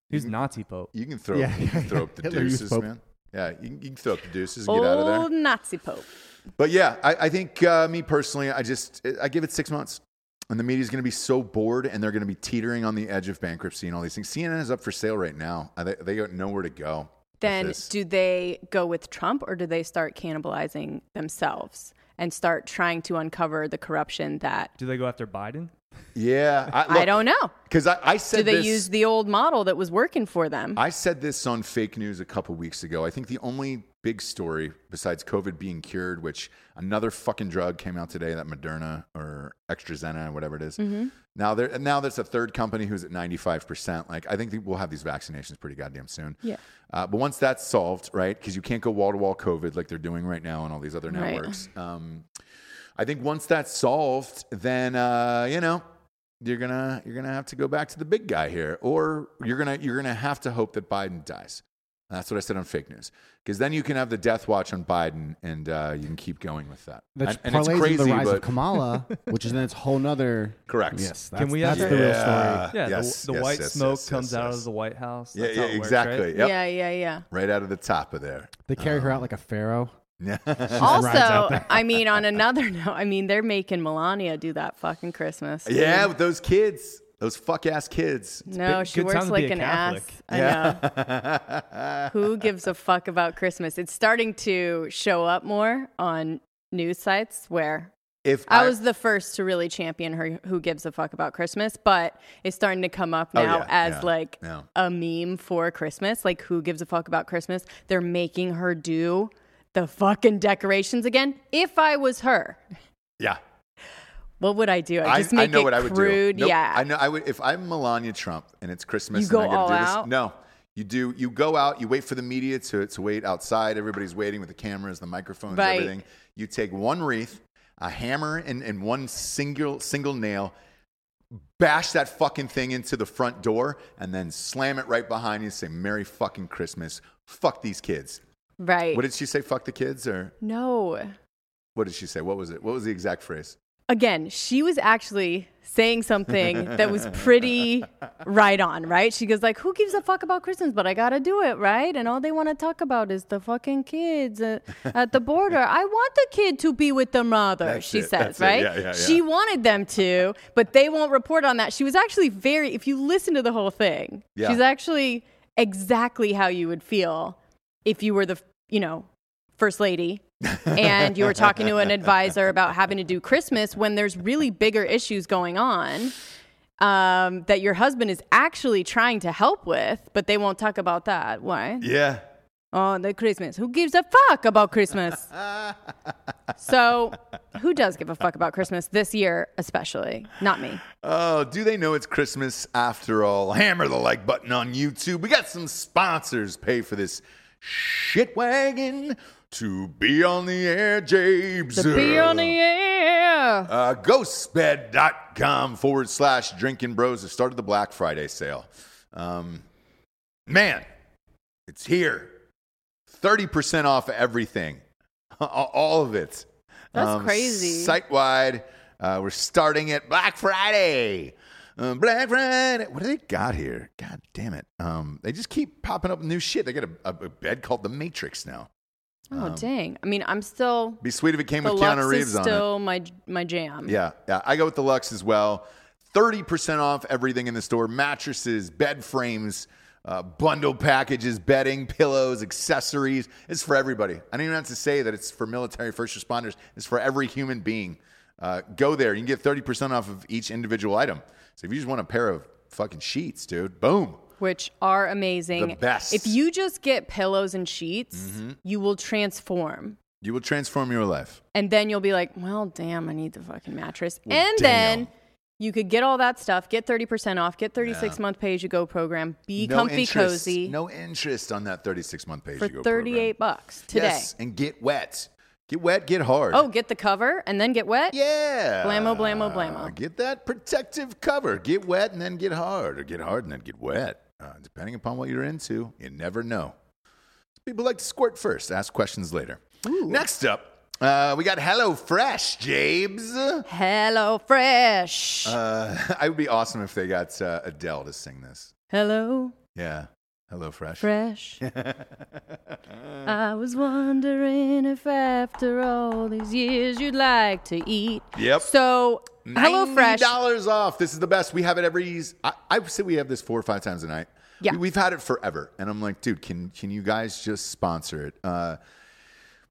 He's Nazi Pope. You can throw. Yeah. You can throw up the Hitler used deuces, Pope. man. Yeah, you can, you can throw up the deuces and get out of there. Old Nazi Pope. But yeah, I, I think uh, me personally, I just I give it six months, and the media is going to be so bored, and they're going to be teetering on the edge of bankruptcy and all these things. CNN is up for sale right now. Uh, They, they got nowhere to go. Then do they go with Trump or do they start cannibalizing themselves and start trying to uncover the corruption that Do they go after Biden? Yeah, I don't know. because I, I said Do they this, use the old model that was working for them? I said this on fake news a couple weeks ago. I think the only big story besides COVID being cured, which another fucking drug came out today, that Moderna or AstraZeneca, whatever it is. Mm-hmm. Now there, now there's a third company who's at 95. percent Like I think we'll have these vaccinations pretty goddamn soon. Yeah. Uh, but once that's solved, right? Because you can't go wall to wall COVID like they're doing right now on all these other Right. networks. Um, I think once that's solved, then uh, you know you're gonna you're gonna have to go back to the big guy here, or you're gonna you're gonna have to hope that Biden dies. That's what I said on fake news, because then you can have the death watch on Biden, and uh, you can keep going with that. That's and, and it's crazy, the rise but of Kamala, which is then its whole nother. correct. Yes, that's, Can we that's have the real story. Yeah. Yeah, yes, the, the yes, white yes, smoke yes, comes yes, out yes. of the White House. Yeah, That's yeah, how it works, exactly. right? Yep. Yeah, yeah, yeah. Right out of the top of there. They carry her out like a pharaoh. Yeah. rides out Also. I mean, on another note, I mean, they're making Melania do that fucking Christmas. dude. yeah, with those kids, those fuck ass kids. No, big- she works like an Catholic. ass. I know. Who gives a fuck about Christmas? It's starting to show up more on news sites where If I was the first to really champion her who gives a fuck about Christmas, but it's starting to come up Oh, now yeah, as yeah, like yeah. a meme for Christmas. Like who gives a fuck about Christmas? They're making her do the fucking decorations again. If I was her, yeah. what would I do? I, just I make know it what I would crude. do. Nope, Yeah. I know. I would if I'm Melania Trump and it's Christmas. You go and I all do this. out? No, you do. You go out. You wait for the media to to wait outside. Everybody's waiting with the cameras, the microphones, Right. everything. You take one wreath, a hammer, and, and one single single nail. Bash that fucking thing into the front door and then slam it right behind you. and Say "Merry fucking Christmas." Fuck these kids. Right. What did she say? Fuck the kids, or no. what did she say? What was it? What was the exact phrase? again, she was actually saying something that was pretty right on, right? She goes like, "Who gives a fuck about Christmas? But I gotta do it, right?" And all they want to talk about is the fucking kids uh, at the border. I want the kid to be with the mother. That's she it, says, that's right? Yeah, yeah, She wanted them to, but they won't report on that. She was actually very. If you listen to the whole thing, Yeah. she's actually exactly how you would feel if you were the, you know, first lady and you were talking to an advisor about having to do Christmas when there's really bigger issues going on um, that your husband is actually trying to help with, but they won't talk about that. Why? Yeah. Oh, the Christmas. Who gives a fuck about Christmas? so, who does give a fuck about Christmas this year, especially? Not me. Oh, do they know it's Christmas after all? Hammer the like button on YouTube. We got some sponsors pay for this shit wagon to be on the air, James. To be on the air. Uh, ghostbed.com forward slash drinking bros has started the Black Friday sale. Um, man, it's here. 30% off everything, all of it. Um, That's crazy. Site wide. Uh, we're starting at Black Friday. Um, Black Friday. What do they got here? God damn it. Um, they just keep popping up new shit. They got a, a, a bed called The Matrix now. Oh, dang. I mean, I'm still. Be sweet if it came with Keanu Lux Reeves is on it. still my my jam. Yeah, yeah. I go with the Lux as well. 30% off everything in the store mattresses, bed frames, uh, bundle packages, bedding, pillows, accessories. It's for everybody. I don't even have to say that it's for military first responders, it's for every human being. Uh, go there. You can get 30% off of each individual item. So if you just want a pair of fucking sheets, dude, boom. which are amazing. The best. If you just get pillows and sheets, Mm-hmm. you will transform. You will transform your life. And then you'll be like, well, damn, I need the fucking mattress. Well, and damn. then you could get all that stuff, get 30% off, get 36 month pay as you go program, be no comfy interest, cozy No interest on that 36 month pay for as you go 38 program. bucks today. Yes, and get wet. Get wet, get hard. Oh, get the cover and then get wet? Yeah. Blammo, blammo, blammo. Get that protective cover. Get wet and then get hard, or get hard and then get wet. Uh, depending upon what you're into, you never know. People like to squirt first, ask questions later. Ooh. Next up, uh, we got Hello Fresh, James. Hello, Fresh. Uh, I would be awesome if they got uh, Adele to sing this. Hello, Yeah. Hello Fresh. Fresh. I was wondering if after all these years you'd like to eat. Yep. So, Hello Fresh. dollars off. This is the best. We have it every. I, I say we have this four or five times a night. Yeah. we, have had it forever, and I'm like, dude, can can you guys just sponsor it? Uh,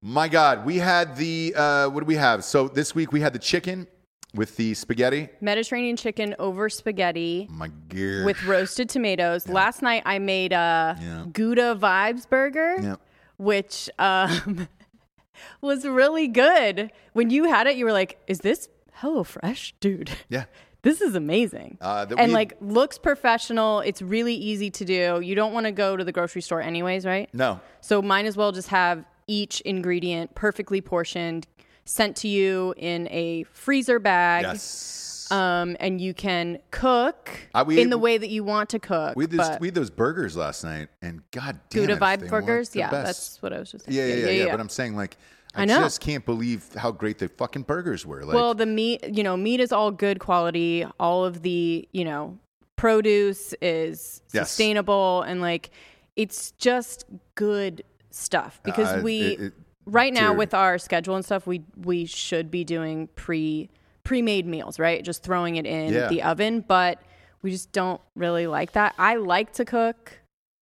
my God, we had the uh, what do we have? So this week we had the chicken. With the spaghetti. Mediterranean chicken over spaghetti My gear. with roasted tomatoes. Last night I made a Yeah. Gouda Vibes burger, Yeah. which um, was really good. When you had it, you were like, "Is this HelloFresh, dude?" Yeah. This is amazing. Uh, that and we- like looks professional. It's really easy to do. You don't want to go to the grocery store anyways, right? No. So might as well just have each ingredient perfectly portioned, sent to you in a freezer bag. Yes. Um, and you can cook we- in the way that you want to cook. we had, this, we had those burgers last night, and god damn Gouda it, vibe burgers, yeah, best. that's what I was just saying. Yeah yeah, yeah, yeah, But I'm saying like, I, I just can't believe how great the fucking burgers were. Like, well, the meat, you know, meat is all good quality. All of the, you know, produce is Yes. sustainable and like it's just good stuff because Uh, we it- it- right now dude. with our schedule and stuff we we should be doing pre pre-made meals, right? Just throwing it in Yeah. the oven, but we just don't really like that. I like to cook.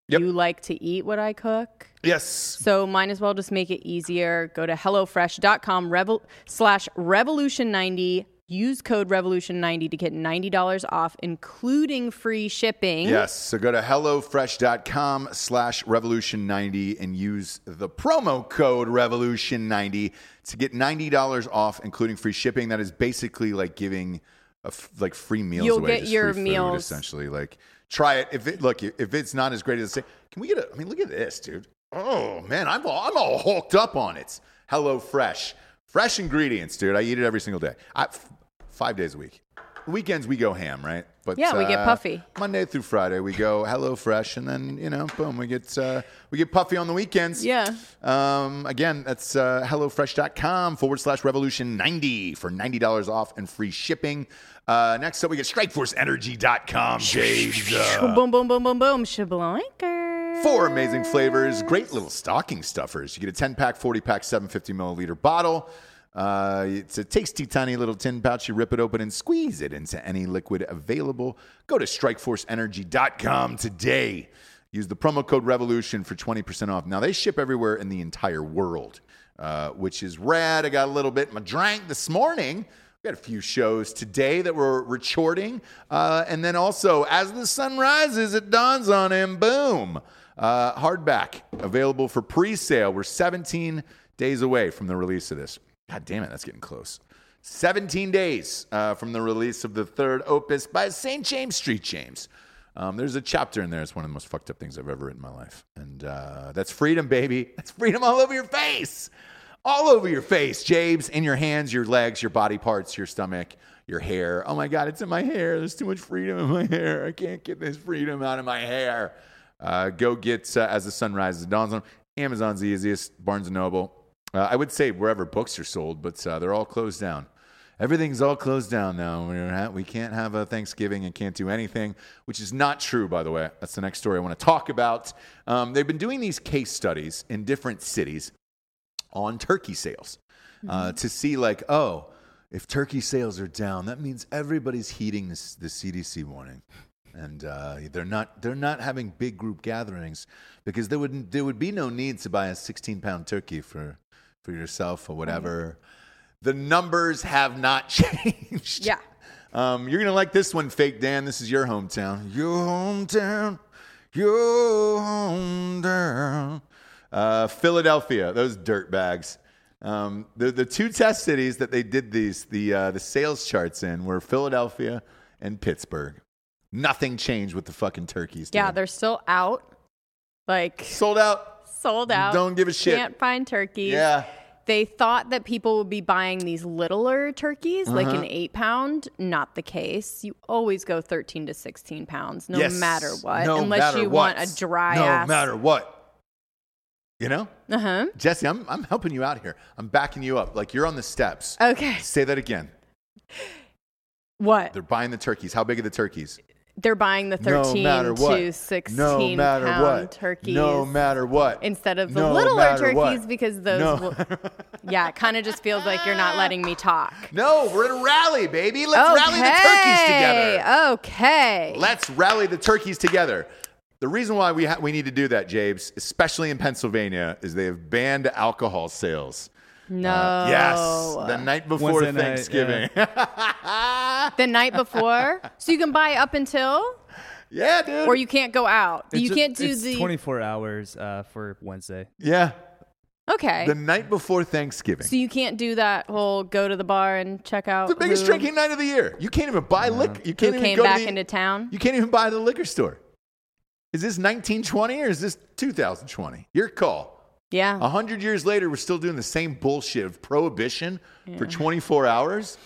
Yep. You like to eat what I cook. yes. So might as well just make it easier. Go to HelloFresh.com revol- slash Revolution90. Use code Revolution90 to get $90 off, including free shipping. Yes. So go to HelloFresh.com slash Revolution90 and use the promo code Revolution90 to get $90 off, including free shipping. That is basically like giving a f- like free meals You'll away. get your free food, meals. essentially. Like try it. If it look if it's not as great as say, can we get a? I mean, look at this, dude. Oh man, I'm all, I'm all hulked up on it. Hello Fresh, fresh ingredients, dude. I eat it every single day. I, five days a week. Weekends we go ham, right? But Yeah, we get uh, puffy. Monday through Friday we go Hello Fresh, and then you know, boom, we get uh, we get puffy on the weekends. Yeah. Um, again, that's uh, HelloFresh.com forward slash Revolution 90 for $90 off and free shipping. Uh, next up, we get StrikeForceEnergy.com, James. Uh, boom, boom, boom, boom, boom. Shablanker. Four amazing flavors, great little stocking stuffers. You get a 10 pack, 40 pack, 750 milliliter bottle. Uh, it's a tasty, tiny little tin pouch. You rip it open and squeeze it into any liquid available. Go to strikeforceenergy.com today. Use the promo code REVOLUTION for 20% off. Now, they ship everywhere in the entire world, uh, which is rad. I got a little bit in my drink this morning. We got a few shows today that we're recording. Uh, and then also, as the sun rises, it dawns on him. Boom. Uh, hardback available for pre sale. We're 17 days away from the release of this. God damn it, that's getting close. 17 days uh, from the release of the third opus by St. James Street James. Um, there's a chapter in there. It's one of the most fucked up things I've ever written in my life. And uh, that's freedom, baby. That's freedom all over your face. All over your face, James, in your hands, your legs, your body parts, your stomach, your hair. Oh my God, it's in my hair. There's too much freedom in my hair. I can't get this freedom out of my hair. Uh, go get uh, As the Sun Rises Dawns on. Amazon's easiest, Barnes and Noble. Uh, I would say wherever books are sold, but uh, they're all closed down. Everything's all closed down now. We're ha- We can't have a Thanksgiving and can't do anything, which is not true, by the way. That's the next story I want to talk about. Um, they've been doing these case studies in different cities on turkey sales uh, to see, like, oh, if turkey sales are down, that means everybody's heeding this, the CDC warning. And uh, they're not they're not having big group gatherings because there would there would be no need to buy a 16 pound turkey for for yourself or whatever. The numbers have not changed. Yeah. Um, you're gonna like this one, Fake Dan. This is your hometown. Your hometown. Your hometown. Uh, Philadelphia. Those dirt bags. Um, the the two test cities that they did these the uh, the sales charts in were Philadelphia and Pittsburgh. Nothing changed with the fucking turkeys. Yeah, they're still out. Like sold out. Sold out. Don't give a shit. Can't find turkeys. Yeah. They thought that people would be buying these littler turkeys, like Uh-huh. an eight pound. Not the case. You always go 13 to 16 pounds, no Yes. matter what. No unless matter you what. want a dry no ass. matter what. You know? Uh huh. Jesse, I'm, I'm helping you out here. I'm backing you up. Like you're on the steps. Okay. Say that again. What? They're buying the turkeys. How big are the turkeys? They're buying the 13 no to 16 no matter pound what. turkeys. No matter what. instead of the No littler turkeys what. because those No. will, yeah it kind of just feels like you're not letting me talk No, we're in a rally, baby. Let's rally the turkeys together. okay Let's rally the turkeys together. The reason why we ha- we need to do that, Jabes, especially in Pennsylvania, is they have banned alcohol sales No. Yes, the night before Wednesday night, Thanksgiving. the night before, so you can buy up until, yeah, dude. or you can't go out. It's you ju- can't do it's the 24 hours uh, for Wednesday. yeah, okay. the night before Thanksgiving. so you can't do that whole go to the bar and check out the biggest who, drinking night of the year. You can't even buy liquor. You can't even came go back to the, into town. You can't even buy the liquor store. Is this 1920 or is this 2020? Your call. Yeah. A hundred years later, we're still doing the same bullshit of prohibition for 24 hours.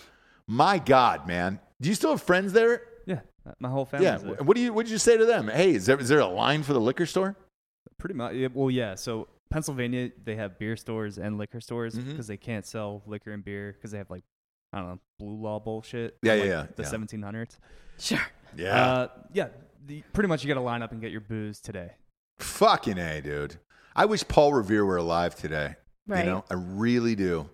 My God, man. Do you still have friends there? Yeah, uh, my whole family. Yeah. What do you What did you say to them? Hey, is there is there a line for the liquor store? Pretty much. Yeah, well, yeah. So Pennsylvania, they have beer stores and liquor stores Mm-hmm. because they can't sell liquor and beer because they have like I don't know blue law bullshit. Yeah, from, yeah, like, yeah, The yeah. 1700s. Sure. Yeah. Uh, yeah. The, pretty much, you got to line up and get your booze today. Fucking a, dude. I wish Paul Revere were alive today. Right. You know, I really do.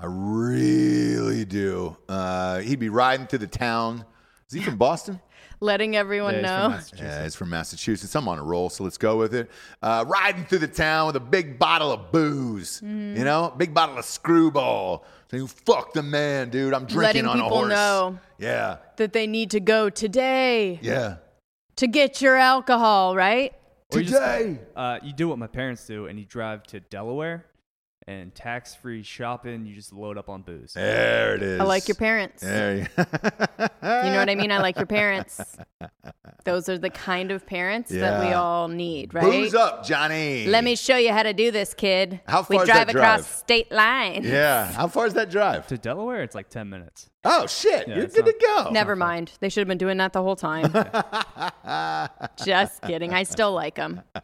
I really do. Uh, he'd be riding through the town. Is he from Boston? Letting everyone Yeah, he's from know. Massachusetts. Yeah, he's from Massachusetts. I'm on a roll, so let's go with it. Uh, riding through the town with a big bottle of booze, Mm-hmm. you know, big bottle of Skrewball. Saying, "Fuck the man, dude. I'm drinking Letting on a people horse." know. Yeah, that they need to go today yeah. to get your alcohol, right? Or you just- Today. Uh, you do what my parents do, and you drive to Delaware, and tax-free shopping. You just load up on booze. There it is. I like your parents. There you. You know what I mean? I like your parents. Those are the kind of parents that we all need, right? Booze up, Johnny. Let me show you how to do this, kid. How we far is drive that across drive? state lines. Yeah. How far is that drive? To Delaware, it's like 10 minutes. Oh shit! Yeah, You're it's good to go. Never mind. They should have been doing that the whole time. Just kidding. I still like them.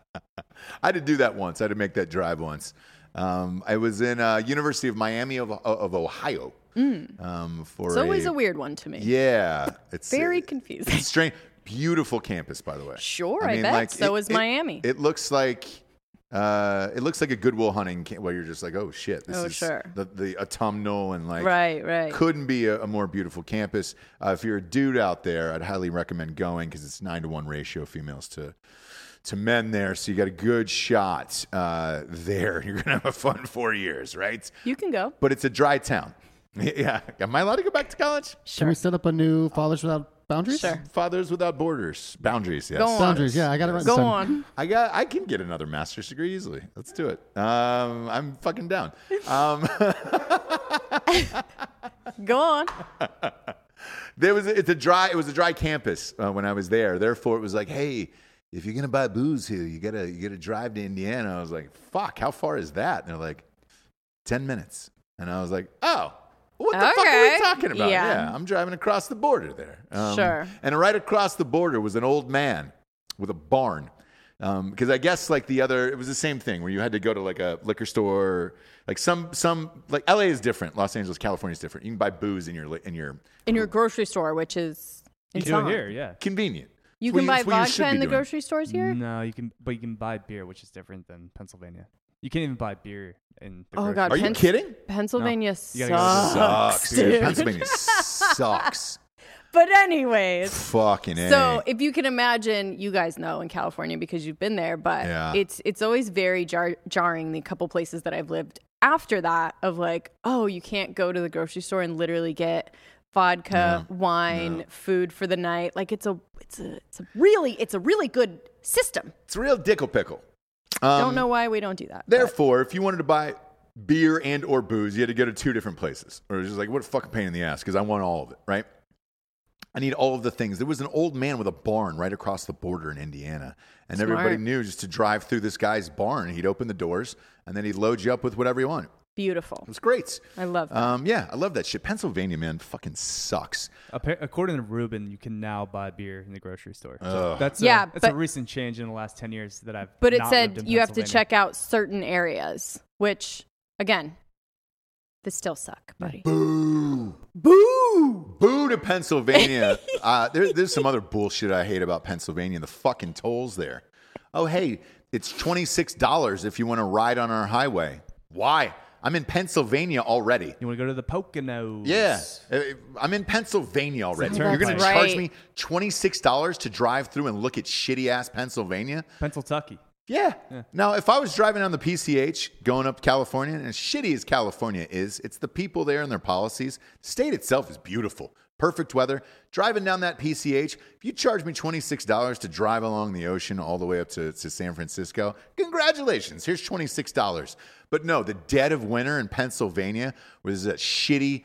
I had to do that once. I had to make that drive once. Um, I was in uh, University of Miami of, of Ohio. Um, for Mm. It's always a, a weird one to me. Yeah, it's Very uh, confusing. It's strange. Beautiful campus, by the way. Sure, I bet. So is Miami. It, looks like uh, it looks like a Goodwill Hunting camp where you're just like, oh shit, this Oh, is sure. the, the autumnal and like Right, right. couldn't be a, a more beautiful campus. Uh, if you're a dude out there, I'd highly recommend going because it's nine to one ratio females to to men there. So you got a good shot uh, there. You're gonna have a fun four years, right? You can go. But it's a dry town. Yeah, am I allowed to go back to college? Sure. Can we set up a new Fathers Without Boundaries? Sure. Fathers without borders, boundaries. Yes. Go on. Boundaries, yeah, I got it right Go this on. I got. I can get another master's degree easily. Let's do it. Um, I'm fucking down. Um, Go on. there was. It's a dry. It was a dry campus uh, when I was there. Therefore, it was like, hey, if you're gonna buy booze here, you gotta you gotta drive to Indiana. I was like, fuck, how far is that? And they're like, ten minutes. And I was like, oh. What the fuck are we talking about? Yeah. I'm driving across the border there. Um, Sure. And right across the border was an old man with a barn. Because I guess like the other, it was the same thing where you had to go to like a liquor store, like some some like LA is different, Los Angeles, California is different. You can buy booze in your in your In your grocery store, which is You in do it here, yeah. convenient. You It's what can buy it's what you should vodka be in the doing. grocery stores here? No, you can, but you can buy beer, which is different than Pennsylvania. You can't even buy beer in. The Oh, grocery God. Are you Pens- kidding? Pennsylvania You gotta go to the- sucks. Sucks, dude. dude. Pennsylvania sucks. But anyways, Fucking a. so if you can imagine, you guys know in California because you've been there, but Yeah. it's it's always very jar- jarring. The couple places that I've lived after that of like, oh, you can't go to the grocery store and literally get vodka, wine, food for the night. Like it's a it's a it's a really it's a really good system. it's a real dickle pickle. Um, Don't know why we don't do that. but- Therefore, if you wanted to buy beer and or booze, you had to go to two different places. Or just like, what a fucking pain in the ass because I want all of it, right? I need all of the things. There was an old man with a barn right across the border in Indiana. And everybody knew just to drive through this guy's barn. He'd open the doors and then he'd load you up with whatever you wanted. Beautiful. It's great. I love that. Um, yeah, I love that shit. Pennsylvania, man, fucking sucks. Appa- According to Ruben, you can now buy beer in the grocery store. So Ugh. that's Yeah, a, that's a recent change in the last ten years that I've. But it not said lived in you have to Pennsylvania. check out certain areas, which again, they still suck, buddy. Boo. Boo. Boo to Pennsylvania. uh, there, there's some other bullshit I hate about Pennsylvania. The fucking tolls there. Oh, hey, it's $26 if you want to ride on our highway. Why? I'm in Pennsylvania already. You want to go to the Poconos? Yeah, Uh, I'm in Pennsylvania already. That's You're going to charge me $26 to drive through and look at shitty ass Pennsylvania? Pennsylvania. Yeah. Yeah. Now, if I was driving on the PCH going up California, and as shitty as California is, it's the people there and their policies. The state itself is beautiful. Perfect weather. Driving down that PCH, if you charge me $26 to drive along the ocean all the way up to, to San Francisco, congratulations. Here's $26. But no, the dead of winter in Pennsylvania, where there's that shitty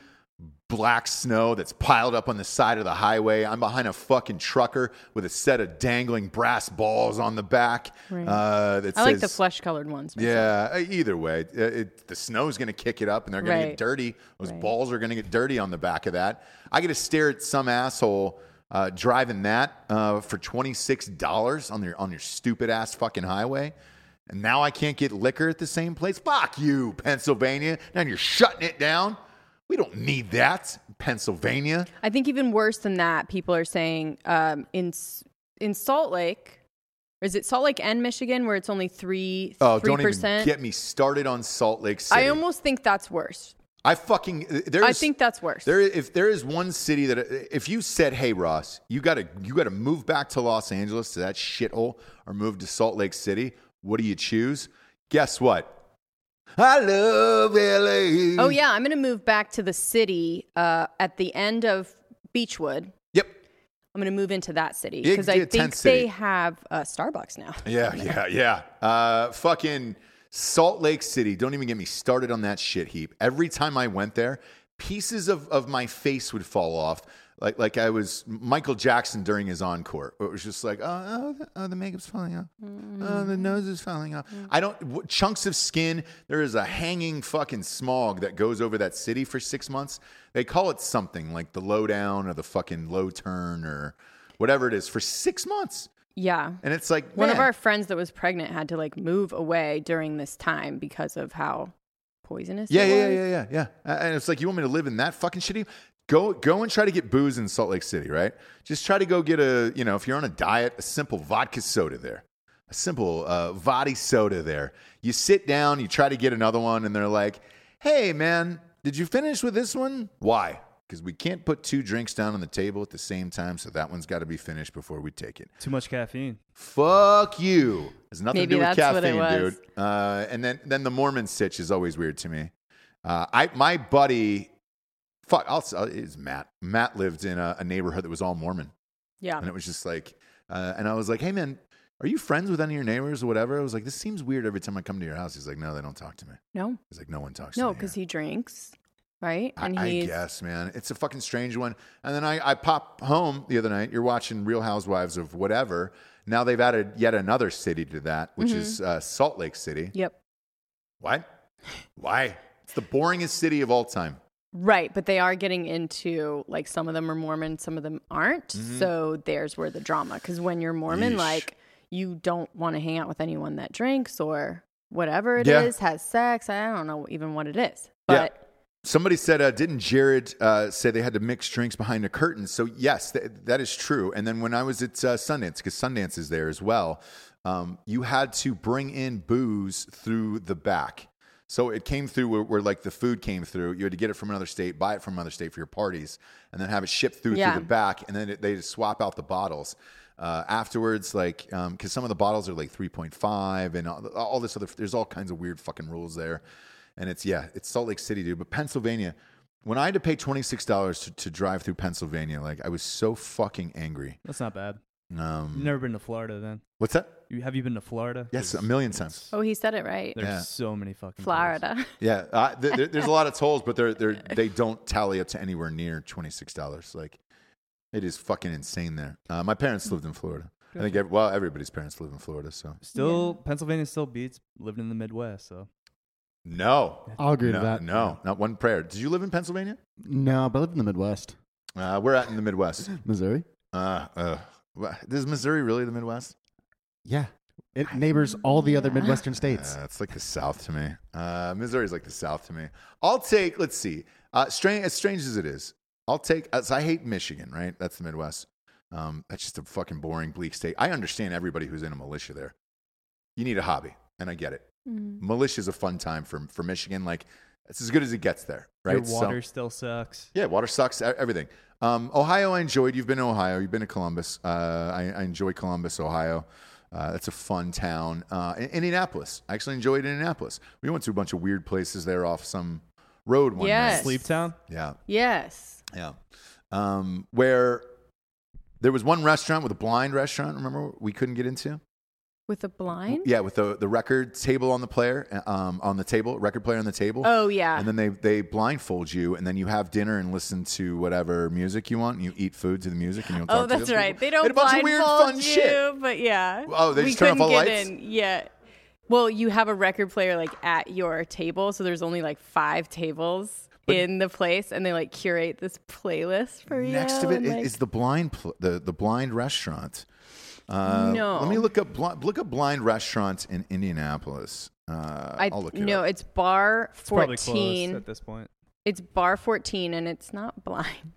black snow that's piled up on the side of the highway. I'm behind a fucking trucker with a set of dangling brass balls on the back. Right. Uh, that I like the flesh colored ones. myself. Yeah, uh, either way, uh, it, the snow's going to kick it up and they're going to get dirty. Those Right. balls are going to get dirty on the back of that. I get to stare at some asshole uh, driving that uh, for $26 on your, on your stupid ass fucking highway. And now I can't get liquor at the same place. Fuck you, Pennsylvania. Now you're shutting it down. We don't need that, Pennsylvania. I think even worse than that, people are saying um, in in Salt Lake, or is it Salt Lake and Michigan, where it's only three Oh, three don't even get me started on Salt Lake City. I almost think that's worse. I fucking there's I think that's worse. There, if there is one city that if you said, "Hey Ross, you got to you got to move back to Los Angeles to that shithole, or move to Salt Lake City," what do you choose? Guess what? I love LA. oh yeah, I'm going to move back to the city uh, at the end of Beechwood. Yep. I'm going to move into that city because I think city. they have uh, Starbucks now. Yeah, yeah, yeah. Uh, fucking Salt Lake City. Don't even get me started on that shit heap. Every time I went there, pieces of, of my face would fall off. Like like I was Michael Jackson during his encore. It was just like, oh, oh, the, oh the makeup's falling off. Oh, the mm-hmm. nose is falling off. Mm-hmm. I don't w- chunks of skin. There is a hanging fucking smog that goes over that city for six months. They call it something like the lowdown or the fucking low turn or whatever it is for six months. Yeah. And it's like One of our friends that was pregnant had to like move away during this time because of how poisonous Yeah, yeah, yeah, yeah, yeah. And it's like you want me to live in that fucking shitty. Go, go and try to get booze in Salt Lake City, right? Just try to go get a, you know, if you're on a diet, a simple vodka soda there, a simple uh, Vadi soda there. You sit down, you try to get another one, and they're like, "Hey, man, did you finish with this one? Why? Because we can't put two drinks down on the table at the same time, so that one's got to be finished before we take it." Too much caffeine. Fuck you. It's nothing Maybe to do with that's what it caffeine, dude. Uh, and then then the Mormon sitch is always weird to me. Uh, I my buddy, fuck, I'll uh, is Matt. Matt lived in a, a neighborhood that was all Mormon, Yeah. and it was just like, uh, and I was like, hey man, are you friends with any of your neighbors or whatever? I was like, this seems weird every time I come to your house. He's like, no, they don't talk to me. No. He's like, no one talks. No, to me No, because he drinks, right? I, And I he's guess, man. It's a fucking strange one. And then I, I pop home the other night. You're watching Real Housewives of whatever. Now they've added yet another city to that, which Mm-hmm. is uh, Salt Lake City. Yep. What? Why? It's the boringest city of all time. Right, but they are getting into like some of them are Mormon, some of them aren't. So there's where the drama because when you're Mormon, Mm-hmm. Yeesh. like you don't want to hang out with anyone that drinks or whatever it is, Yeah. has sex. I don't know even what it is, Yeah. but Somebody said, uh, didn't Jared uh, say they had to mix drinks behind a curtain? So, yes, th- that is true. And then when I was at uh, Sundance, because Sundance is there as well, um, you had to bring in booze through the back. So it came through where, where, like the food came through. You had to get it from another state, buy it from another state for your parties, and then have it shipped through Yeah. through the back, and then it, they just swap out the bottles. Uh, afterwards, like, because some of the bottles are like 3.5 and all, all this other, there's all kinds of weird fucking rules there. And it's, yeah, it's Salt Lake City, dude. But Pennsylvania, when I had to pay $26 to, to drive through Pennsylvania, like, I was so fucking angry. That's not bad. You've Um, never been to Florida then? what's that? You, have you been to Florida? Yes, a million times. oh, he said it right. There's Yeah. so many fucking tolls. Florida. Yeah, uh, th- th- there's a lot of tolls, but they're they're they don't tally up to anywhere near twenty six dollars. Like, it is fucking insane there. Uh, my parents lived in Florida. I think ev- well, everybody's parents live in Florida. So Still, Pennsylvania still beats living in the Midwest. So no, I'll agree no, to that. no, not one prayer. Did you live in Pennsylvania? No, but I live in the Midwest, Uh, we're at in the Midwest. Missouri. Uh, uh, wha- is Missouri really the Midwest? Yeah, it neighbors all the other Midwestern states. Uh, it's like the South to me. Uh, Missouri's like the South to me. I'll take. Let's see. Uh, strange as strange as it is, I'll take. As I hate Michigan, right? That's the Midwest. Um, that's just a fucking boring, bleak state. I understand everybody who's in a militia there. You need a hobby, and I get it. Mhm. is a fun time for for Michigan. Like it's as good as it gets there, right? your So- water still sucks. yeah, water sucks. Everything. Um, Ohio, I enjoyed. You've been to Ohio. You've been to Columbus. Uh, I, I enjoy Columbus, Ohio. Uh, that's a fun town. Uh, in- Indianapolis. I actually enjoyed Indianapolis. We went to a bunch of weird places there off some road one Yes. night. Sleep Town. Yeah. Yes. Yeah. Um, where there was one restaurant with a blind restaurant, remember, we couldn't get into? With a blind? Yeah, with the, the record table on the player, um, on the table, record player on the table. Oh, yeah. And then they, they blindfold you, and then you have dinner and listen to whatever music you want, and you eat food to the music, and you don't Oh, talk that's the right. people. They don't bunch of weird, blindfold fun you, shit. but yeah. Oh, they we just turn off all get lights? in. Yeah. Well, you have a record player like at your table, so there's only like five tables in the place, and they like curate this playlist for you. Next of it and, like- is the blind pl- the the blind restaurant. Uh, No. let me look up bli- look up blind restaurants in Indianapolis. Uh, I will look it no, up. it's bar It's probably fourteen. close at this point. It's bar fourteen, and it's not blind.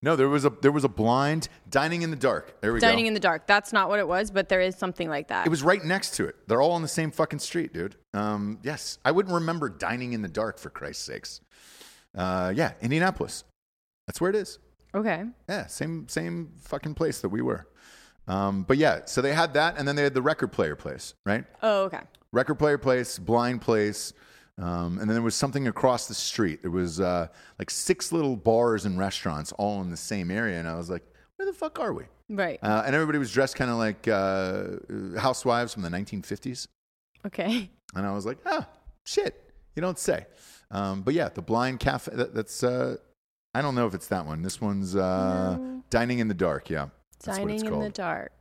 No, there was a there was a blind dining in the dark. There we Dining go. Dining in the dark. That's not what it was, but there is something like that. it was right next to it. They're all on the same fucking street, dude. Um, yes, I wouldn't remember dining in the dark for Christ's sakes. Uh, yeah, Indianapolis. That's where it is. okay. Yeah, same same fucking place that we were. Um, but yeah, so they had that, and then they had the record player place, right? Oh, okay. record player place, blind place, um, and then there was something across the street. There was uh, like six little bars and restaurants all in the same area, and I was like, "Where the fuck are we?" Right. Uh, and everybody was dressed kind of like uh, housewives from the 1950s, okay. and I was like, "Ah, shit, you don't say." Um, but yeah, the blind cafe. That, that's uh, I don't know if it's that one. This one's uh, No. dining in the dark. Yeah, that's Dining in the dark.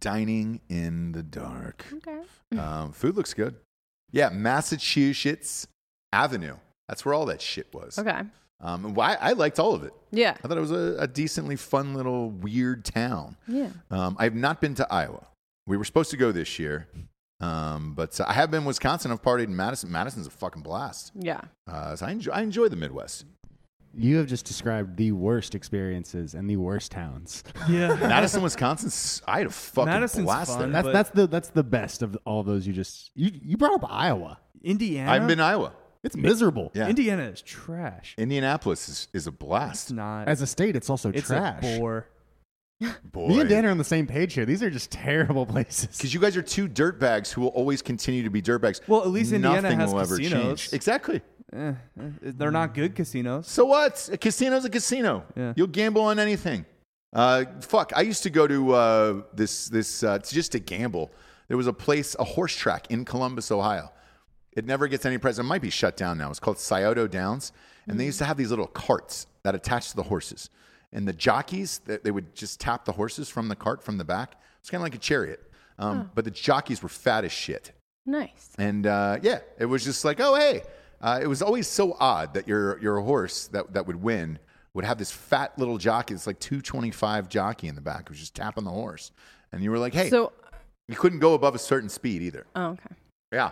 dining in the dark. Okay. Um, food looks good. Yeah, Massachusetts Avenue. That's where all that shit was. Okay. Um, and why I liked all of it. Yeah. I thought it was a, a decently fun little weird town. Yeah. Um, I have not been to Iowa. We were supposed to go this year, um, but I have been in Wisconsin. I've partied in Madison. Madison's a fucking blast. Yeah. Uh, so I enjoy, I enjoy the Midwest. You have just described the worst experiences and the worst towns. Yeah. Madison, Wisconsin. I had a fucking Madison's blast fun. there. That's But- that's the that's the best of all those you just you you brought up Iowa. Indiana. I haven't been to Iowa. It's miserable. Yeah, Indiana is trash. Indianapolis is, is a It's blast. not. As a state, it's also it's trash. a bore. Boy. Me and Dan are on the same page here. These are just terrible places. Because you guys are two dirtbags who will always continue to be dirtbags. Well, at least Indiana Nothing has will ever casinos. change. Exactly. Eh, eh, they're not good casinos. So what? A casino's a casino. Yeah. You'll gamble on anything. Uh, fuck. I used to go to uh, this this uh, just to gamble. There was a place, a horse track in Columbus, Ohio. It never gets any press. It might be shut down now. It's called Scioto Downs, and they used to have these little carts that attached to the horses. And the jockeys, they, they would just tap the horses from the cart from the back. It's kind of like a chariot, um, but the jockeys were fat as shit. Nice. And uh, yeah, it was just like, oh hey, uh, it was always so odd that your your horse that that would win would have this fat little jockey. It's like two twenty five jockey in the back who's just tapping the horse, and you were like, hey, So, you couldn't go above a certain speed either. oh, okay. Yeah,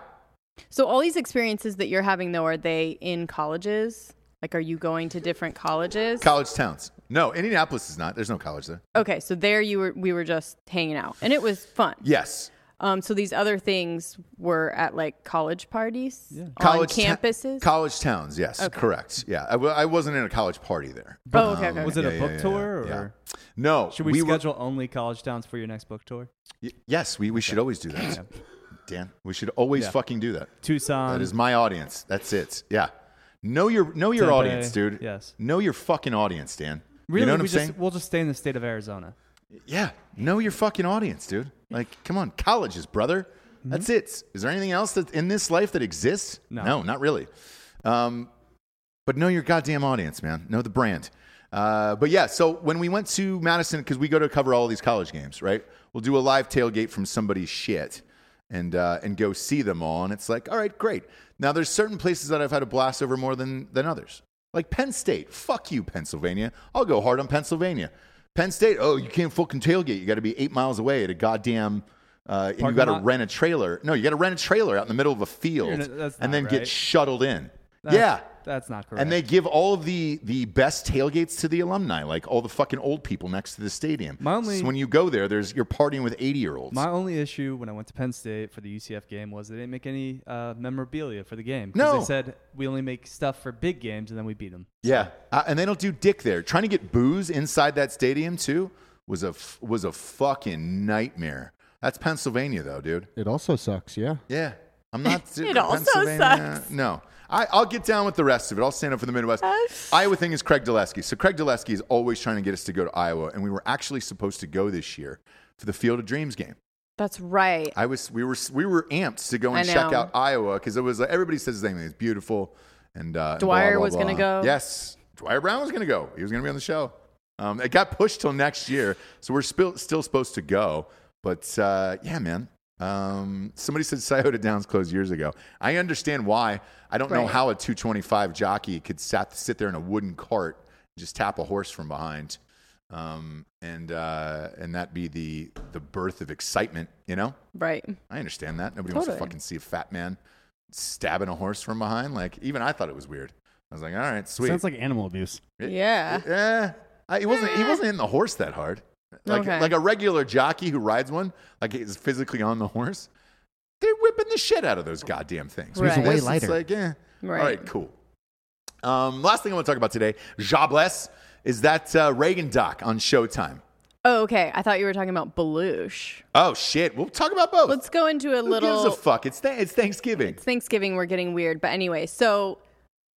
So all these experiences that you're having though, are they in colleges? Like, are you going to different colleges? college towns. No, Indianapolis is not. There's no college there. okay, so there you were. We were just hanging out, and it was fun. Yes, Um, so these other things were at like college parties on college ta- campuses. college towns. Yes, correct. Yeah, I, w- I wasn't in a college party there. oh, okay, okay. Was it Yeah, a book yeah, yeah, tour yeah. or No, should we, were- schedule only college towns for your next book tour? y- yes, we, we should always do that. Dan, we should always Yeah. fucking do that. Tucson. That is my audience. That's it. Yeah. Know your know your Tempe, audience, dude. yes. Know your fucking audience, Dan. really, you know what we I'm just, saying? We'll just stay in the state of Arizona. Yeah. Know your fucking audience, dude. Like, come on, colleges, brother. That's it. Is there anything else that in this life that exists? No. not really. Um, but know your goddamn audience, man. Know the brand. Uh, but yeah, so when we went to Madison, because we go to cover all these college games, right? We'll do a live tailgate from somebody's shit and uh, and go see them all. And it's like, all right, great. Now there's certain places that I've had a blast over more than than others. Like Penn State. Fuck you, Pennsylvania. I'll go hard on Pennsylvania. Penn State. Oh, you can't fucking tailgate. You got to be eight miles away at a goddamn. Uh, and you got to rent a trailer. No, you got to rent a trailer out in the middle of a field, You're not- that's and then get shuttled in. That's- yeah, That's not correct. and they give all of the the best tailgates to the alumni, like all the fucking old people next to the stadium. My only- so when you go there, there's you're partying with eighty year olds. My only issue when I went to Penn State for the UCF game was they didn't make any uh, memorabilia for the game. 'Cause No. They said we only make stuff for big games and then we beat them. Yeah, uh, and they don't do dick there. Trying to get booze inside that stadium too was a f- was a fucking nightmare. That's Pennsylvania, though, dude. It also sucks. Yeah. Yeah. I'm not. It also Pennsylvania- sucks. No. I, I'll get down with the rest of it. I'll stand up for the Midwest. Iowa thing is Craig Dulesky. So Craig Dulesky is always trying to get us to go to Iowa, and we were actually supposed to go this year for the Field of Dreams game. That's right. I was we were we were amped to go and check out Iowa because it was like, everybody says the same thing. It's beautiful and uh, and blah, Dwyer blah, was gonna go. Yes, Dwyer Brown was going to go. He was going to be on the show. Um, it got pushed till next year, so we're still still supposed to go. But uh, yeah, man. Um, somebody said Scioto Downs closed years ago. I understand why. I don't know how a 225 jockey could sat, sit there in a wooden cart and just tap a horse from behind, um, and uh, and that be the the birth of excitement. You know. right. I understand that. Nobody wants to fucking see a fat man stabbing a horse from behind. Like even I thought it was weird. I was like, all right, sweet. Sounds like animal abuse. Yeah. yeah. I, he wasn't. He wasn't in the horse that hard. Like Okay. like a regular jockey who rides one, like he's physically on the horse. They're whipping the shit out of those goddamn things. Right. He's way This, it's lighter. like, yeah. Right. All right, cool. Um, last thing I want to talk about today, Jobless, is that uh, Reagan doc on Showtime. Oh, okay. I thought you were talking about Belush. Oh shit, we'll talk about both. Let's go into a Who little. gives a fuck? It's th- it's Thanksgiving. It's Thanksgiving. We're getting weird, but anyway. So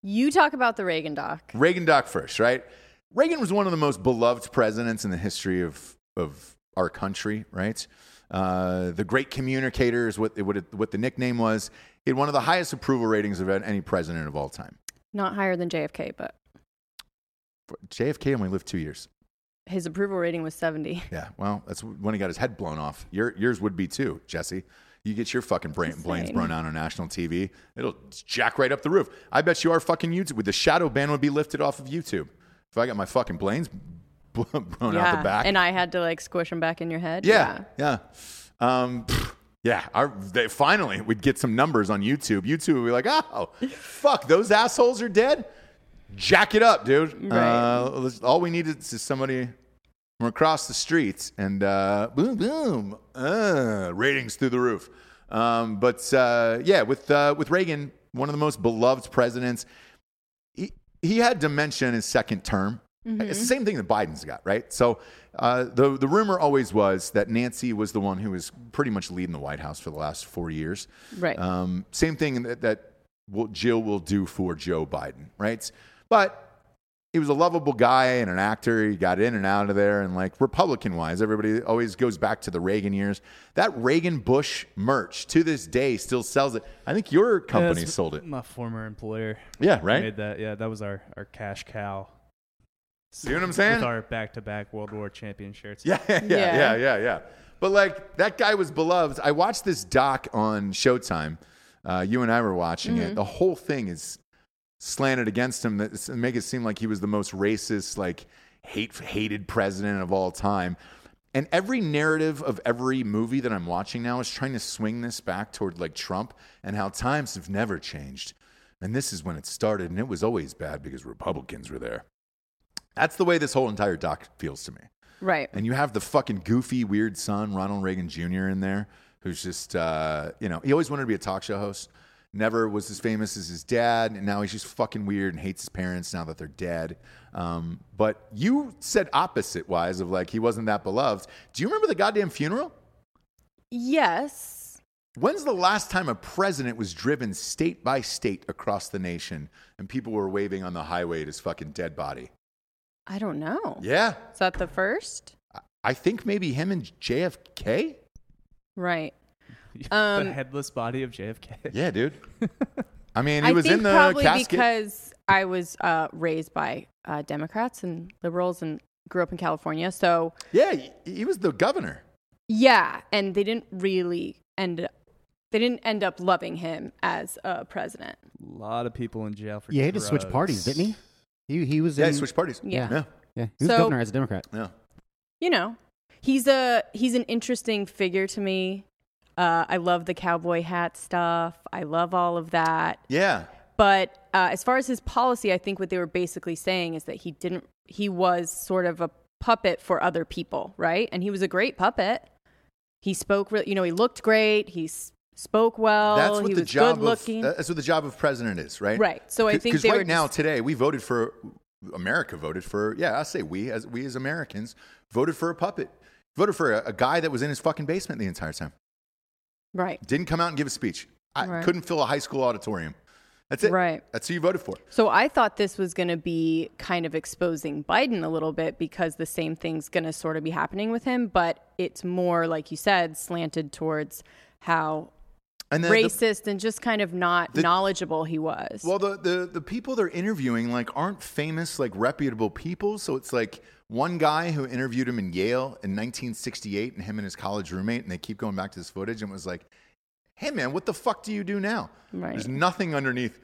you talk about the Reagan doc. Reagan doc first, right? Reagan was one of the most beloved presidents in the history of of our country, right? Uh, the great communicator is what what, it, what the nickname was. He had one of the highest approval ratings of any president of all time. Not higher than JFK, but JFK only lived two years. his approval rating was 70. Yeah, well, that's when he got his head blown off. Your, yours would be too, Jesse. You get your fucking brain, brains blown out on national TV, it'll jack right up the roof. I bet you our fucking YouTube, with the shadow ban would be lifted off of YouTube. If I got my fucking brains blown out the back. And I had to like squish them back in your head. Yeah, yeah. Um, yeah, our, they, finally, we'd get some numbers on YouTube. YouTube would be like, oh, fuck, those assholes are dead? Jack it up, dude. Right. Uh, all we need is somebody from across the street and uh, boom, boom, uh, ratings through the roof. Um, but uh, yeah, with, uh, with Reagan, one of the most beloved presidents, he, had dementia in his second term. It's the same thing that Biden's got, right? So uh, the the rumor always was that Nancy was the one who was pretty much leading the White House for the last four years. Right. Um, same thing that, that will, Jill will do for Joe Biden, right? But he was a lovable guy and an actor. He got in and out of there. And like Republican wise, everybody always goes back to the Reagan years. That Reagan Bush merch to this day still sells it. I think your company Yeah, sold it. My former employer Yeah, right? made that. Yeah, that was our, our cash cow. See what I'm saying? With our back to back World War champion shirts. Yeah, yeah, yeah, Yeah. yeah, yeah, yeah. But like that guy was beloved. I watched this doc on Showtime. Uh, you and I were watching it. The whole thing is slanted against him that make it seem like he was the most racist, like hate hated president of all time. And every narrative of every movie that I'm watching now is trying to swing this back toward like Trump and how times have never changed. And this is when it started, and it was always bad because Republicans were there. That's the way this whole entire doc feels to me. right. And you have the fucking goofy, weird son, Ronald Reagan Jr., in there, who's just, uh, you know, he always wanted to be a talk show host. Never was as famous as his dad, and now he's just fucking weird and hates his parents now that they're dead. Um, but you said opposite wise of like he wasn't that beloved. Do you remember the goddamn funeral? Yes. When's the last time a president was driven state by state across the nation and people were waving on the highway at his fucking dead body? I don't know. Yeah. Is that the first? I think maybe him and JFK. Right. the Um, headless body of JFK. Yeah, dude. I mean, he I was think in the probably casket. because I was uh, raised by uh, Democrats and liberals and grew up in California. So yeah, he, he was the governor. yeah, and they didn't really end up, they didn't end up loving him as a president. A lot of people in jail for Yeah, he had to switch parties, didn't he? He he was Yeah, in, he switched parties. Yeah. yeah, Yeah, he was So- governor as a Democrat. yeah. You know, he's a he's an interesting figure to me. Uh, I love the cowboy hat stuff. I love all of that. Yeah. But uh, as far as his policy, I think what they were basically saying is that he didn't. He was sort of a puppet for other people, right? And he was a great puppet. He spoke, re- you know, he looked great. He s- spoke well. That's what he the was job good of that's what the job of president is, right? Right. So I think because right now just- today we voted for America voted for yeah I say we as we as Americans voted for a puppet Voted for a, a guy that was in his fucking basement the entire time. Right. Didn't come out and give a speech. I Right. couldn't fill a high school auditorium. That's it. Right. That's who you voted for. So I thought this was going to be kind of exposing Biden a little bit because the same thing's going to sort of be happening with him, but it's more like you said slanted towards how And then the- racist and just kind of not knowledgeable he was. Well, the, the the people they're interviewing like aren't famous, like reputable people. So it's like one guy who interviewed him in Yale in 1968, and him and his college roommate, and they keep going back to this footage, and was like, "Hey, man, what the fuck do you do now?" Right. There's nothing underneath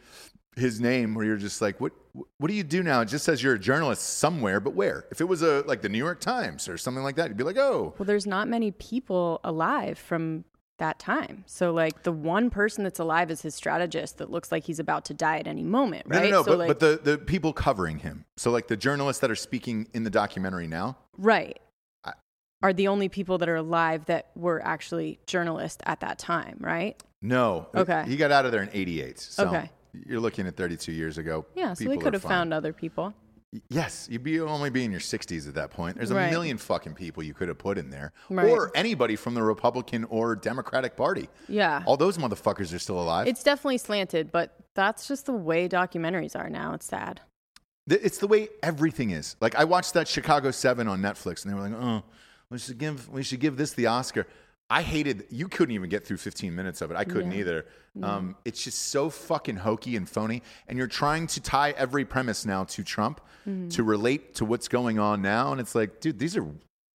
his name where you're just like, "What? What do you do now?" It just says you're a journalist somewhere, but where? If it was a like the New York Times or something like that, you'd be like, "Oh, well, there's not many people alive from that time. So like the one person that's alive is his strategist that looks like he's about to die at any moment, right? no, no." so but, like but the the people covering him, so like the journalists that are speaking in the documentary now. right I- are the only people that are alive that were actually journalists at that time, right? No. Okay. He got out of there in 88. So Okay. You're looking at 32 years ago. Yeah, so they People could have found other people. Yes. You'd be only be in your 60s at that point. There's a Right. million fucking people you could have put in there. Right. Or anybody from the Republican or Democratic Party. Yeah. All those motherfuckers are still alive. It's definitely slanted, but that's just the way documentaries are now. It's sad. It's the way everything is. Like I watched that Chicago Seven on Netflix, and they were like, "Oh, we should give we should give this the Oscar." I hated. You couldn't even get through 15 minutes of it. I couldn't either. Um, it's just so fucking hokey and phony, and you're trying to tie every premise now to Trump to relate to what's going on now, and it's like, dude, these are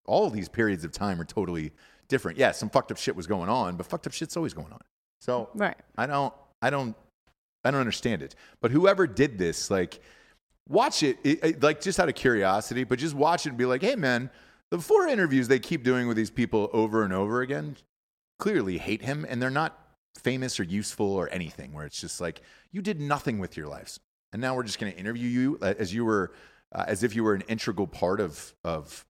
all these periods of time are totally different. Yeah, some fucked up shit was going on, but fucked up shit's always going on. So Right. I don't, I don't, I don't understand it. But whoever did this, like, watch it, it, it, like just out of curiosity, but just watch it and be like, hey, man, the four interviews they keep doing with these people over and over again clearly hate him, and they're not famous or useful or anything. Where it's just like you did nothing with your lives, and now we're just going to interview you uh, as you were, uh, as if you were an integral part of of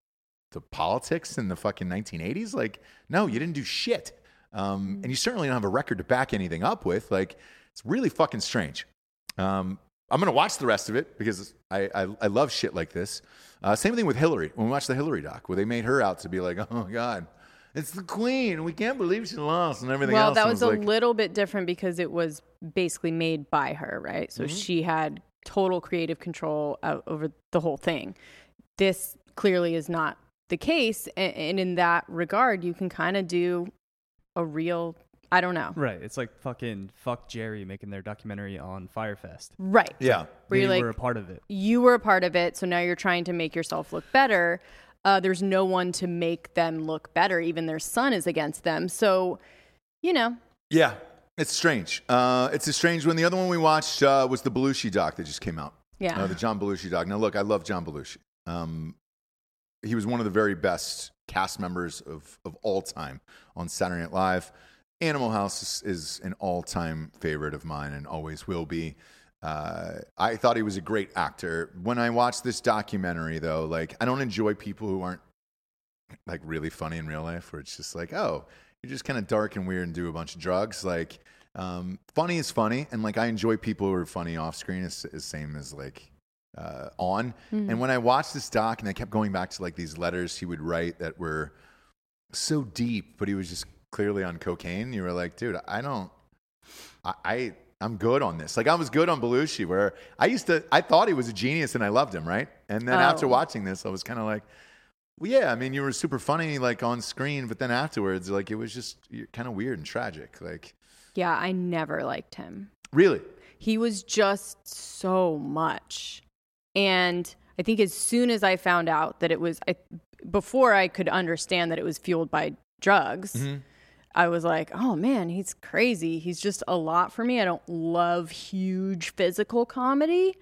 the politics in the fucking 1980s. Like, no, you didn't do shit. Um, and you certainly don't have a record to back anything up with. Like, it's really fucking strange. Um, I'm going to watch the rest of it because I, I, I love shit like this. Uh, same thing with Hillary. When we watched the Hillary doc, where they made her out to be like, oh, God, it's the queen. We can't believe she lost and everything Well, else. that And was a like, little bit different because it was basically made by her, right? So Mm-hmm. she had total creative control over the whole thing. This clearly is not the case, a- and in that regard, you can kind of do a real. I don't know. Right. It's like fucking FuckJerry making their documentary on Fyre Fest. Right. yeah. Where They you're like, were a part of it. you were a part of it, so now you're trying to make yourself look better. Uh, there's no one to make them look better. Even their son is against them. So, you know, Yeah, it's strange. Uh, it's a strange one. The other one we watched uh, was the Belushi doc that just came out. Yeah. Uh, the John Belushi doc. Now, look, I love John Belushi. Um, he was one of the very best cast members of, of all time on Saturday Night Live. Animal House is, is an all time favorite of mine and always will be. Uh, I thought he was a great actor. When I watched this documentary, though, like I don't enjoy people who aren't like really funny in real life, where it's just like, oh, you're just kind of dark and weird and do a bunch of drugs. Like, um, funny is funny, and like I enjoy people who are funny off screen, is is same as like uh, on. And when I watched this doc, and I kept going back to like these letters he would write that were so deep, but he was just clearly on cocaine. You were like, dude, I don't, I. I I'm good on this. Like I was good on Belushi, where I used to, I thought he was a genius and I loved him, right? And then Oh. after watching this, I was kind of like, well, yeah, I mean, you were super funny like on screen, but then afterwards, like it was just kind of weird and tragic. Like, yeah, I never liked him. really? He was just so much. And I think as soon as I found out that it was, I, before I could understand that it was fueled by drugs, Mm-hmm. I was like, oh man, he's crazy. He's just a lot for me. I don't love huge physical comedy.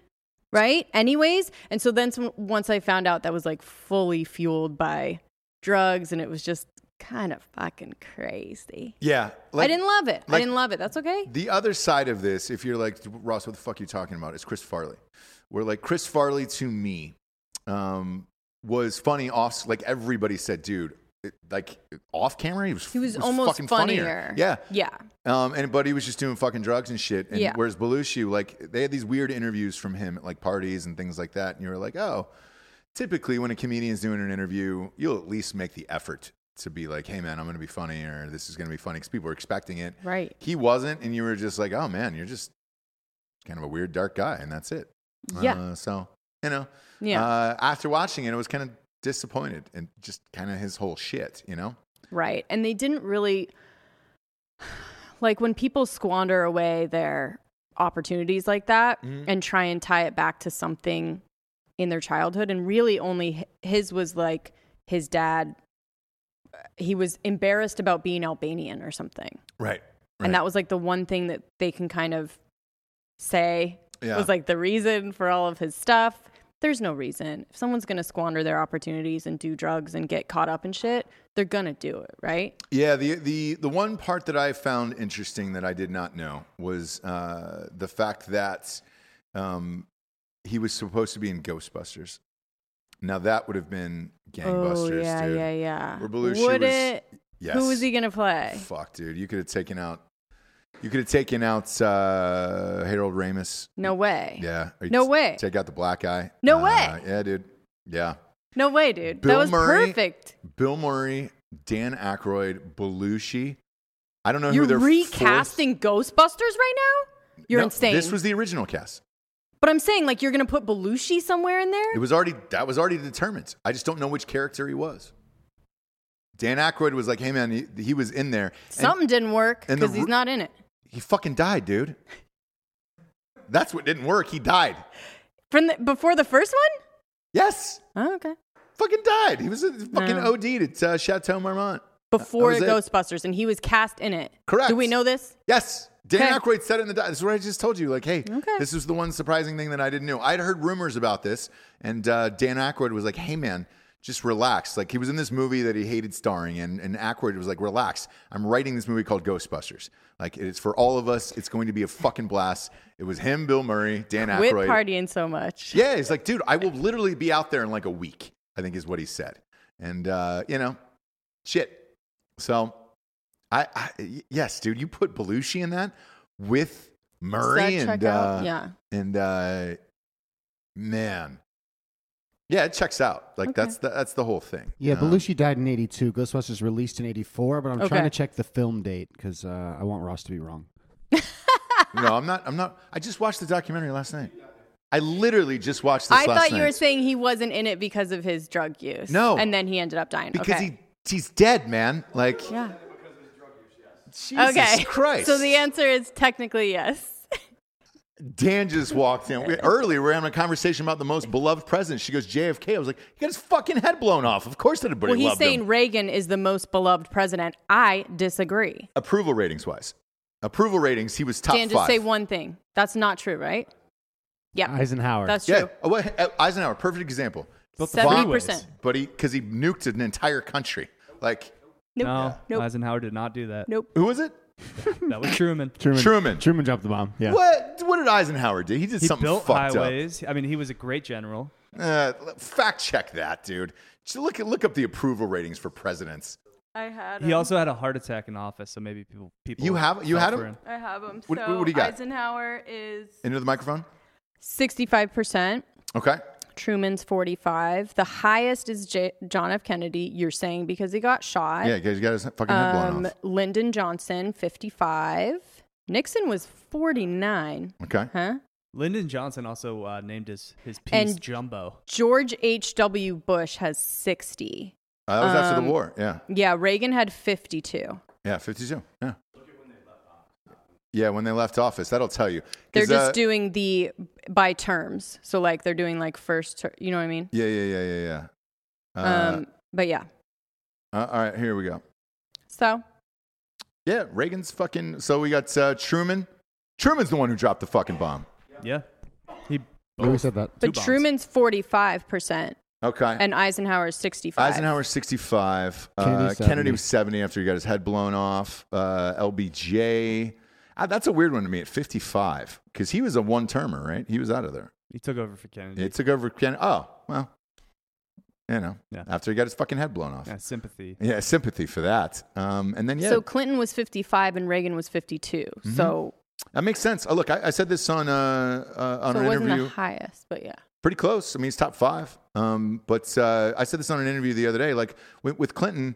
Right. Anyways. And so then some, once I found out that was like fully fueled by drugs and it was just kind of fucking crazy. Yeah. I didn't love it. I didn't love it. That's okay. The other side of this, if you're like Ross, what the fuck are you talking about? It's Chris Farley. Where like Chris Farley to me um, was funny off. Like everybody said, dude, like off camera, he was He was, almost fucking funnier. Yeah. Yeah. Um, and but he was just doing fucking drugs and shit. And Yeah. whereas Belushi, like they had these weird interviews from him at like parties and things like that, and you were like, oh. Typically, when a comedian's doing an interview, you'll at least make the effort to be like, hey man, I'm gonna be funny or this is gonna be funny because people are expecting it. Right. He wasn't, and you were just like, oh man, you're just kind of a weird dark guy, and that's it. Yeah. Uh, so you know, Yeah. Uh, after watching it, it was kind of disappointed and just kind of his whole shit. You know. Right. And they didn't really like when people squander away their opportunities like that Mhm. and try and tie it back to something in their childhood and really only his was like his dad he was embarrassed about being Albanian or something. Right. And that was like the one thing that they can kind of say Yeah. was like the reason for all of his stuff. There's no reason. If someone's going to squander their opportunities and do drugs and get caught up in shit, they're going to do it, right? Yeah, the the the one part that I found interesting that I did not know was uh, the fact that um, he was supposed to be in Ghostbusters. Now that would have been gangbusters, oh, yeah, dude. yeah, yeah. Where Belushi Would was- it? Yes. Who was he going to play? Fuck, dude, you could have taken out. You could have taken out uh, Harold Ramis. No way. Yeah. No way. Take out the black guy. No Uh, way. Yeah, dude. Yeah. No way, dude. Bill that was Murray. perfect. Bill Murray, Dan Aykroyd, Belushi. I don't know You're who they're recasting Ghostbusters right now? You're insane. This was the original cast. but I'm saying, like, you're going to put Belushi somewhere in there? It was already that was already determined. I just don't know which character he was. Dan Aykroyd was like, "Hey man, he, he was in there. And Something didn't work because he's not in it. He fucking died, dude. That's what didn't work. He died. From the, before the first one? Yes, Oh, okay. fucking died. He was a fucking No. OD'd at uh, Chateau Marmont. Before was it. Ghostbusters, and he was cast in it. Correct. Do we know this? Yes. Dan Okay. Aykroyd said it in the. This is what I just told you. Like, hey, Okay. this is the one surprising thing that I didn't know. I'd heard rumors about this, and uh, Dan Aykroyd was like, "Hey, man, just relax." Like, he was in this movie that he hated starring in, and Aykroyd was like, "Relax. I'm writing this movie called Ghostbusters. Like, it's for all of us. It's going to be a fucking blast." It was him, Bill Murray, Dan Quit Aykroyd. partying so much. Yeah, he's like, dude, I will literally be out there in like a week. I think is what he said, and uh, you know, shit. So, I, I yes, dude, you put Belushi in that with Murray and check out? uh, yeah. and uh, man, yeah, it checks out. Like Okay. that's the, that's the whole thing. Yeah, Um, Belushi died in '82. Ghostbusters released in '84, but I'm Okay. trying to check the film date because uh, I want Ross to be wrong. no, I'm not. I'm not. I just watched the documentary last night. I literally just watched this I last thought you night. were saying he wasn't in it because of his drug use. No. And then he ended up dying. because okay. he he's dead, man. Like Yeah. Jesus okay. Christ. So the answer is technically yes. Dan just walked in. We, earlier, we were having a conversation about the most beloved president. She goes, JFK. I was like, he got his fucking head blown off. Of course everybody well, he's saying him. Reagan is the most beloved president. I disagree. Approval ratings wise. Approval ratings, he was top Dan, just five. say one thing. That's not true, right? Yeah. Eisenhower. That's yeah. true. Oh, wait, uh, Eisenhower, perfect example. Seventy percent. But he, because he nuked an entire country. Like, Nope. No, Nope. Eisenhower did not do that. Nope. who was it? That was Truman. Truman. Truman. Truman dropped the bomb. Yeah. What? What did Eisenhower do? He did He something built fucked highways. I mean, he was a great general. up. Uh, fact check that, dude. Just look at look up the approval ratings for presidents. I had He also had a heart attack in office, so maybe people people. You have- you fell had for him? I have him. What- so what do you got? Eisenhower is Into the microphone. 65%. Okay. Truman's 45. The highest is J- John F. Kennedy, you're saying because he got shot. Yeah, because he got his fucking head blown Um, off. Lyndon Johnson, 55. Nixon was 49. Okay. Huh? Lyndon Johnson also uh, named his his piece And- Jumbo. George H.W. Bush has 60. Uh, that was after Um, the war. Yeah. Yeah, Reagan had 52. Yeah, 52. Yeah. Yeah, when they left office, that'll tell you. They're just uh, doing the by terms. So, like, they're doing like first, ter- you know what I mean? Yeah, yeah, yeah, yeah, yeah. Uh, um, but yeah. uh, all right, here we go. So, Yeah, Reagan's fucking. So we got uh, Truman. Truman's the one who dropped the fucking bomb. Yeah, he. Louis said that. Two but bombs. Truman's 45% Okay. and Eisenhower's 65. Eisenhower's 65. Uh, Kennedy, Kennedy was 70 after he got his head blown off. Uh, LBJ. Uh, that's a weird one to me at 55 because he was a one termer, right? He was out of there. He took over for Kennedy. He took over for Kennedy. Oh, well, you know, Yeah. after he got his fucking head blown off. yeah, sympathy. Yeah, sympathy for that. Um, and then, yeah, So Clinton was 55 and Reagan was 52. Mm-hmm. So, that makes sense. Oh, look, I, I said this on, uh, uh, on so an it wasn't interview. the highest, but yeah. pretty close. I mean, he's top five. Um, but uh, I said this on an interview the other day. Like with, with Clinton,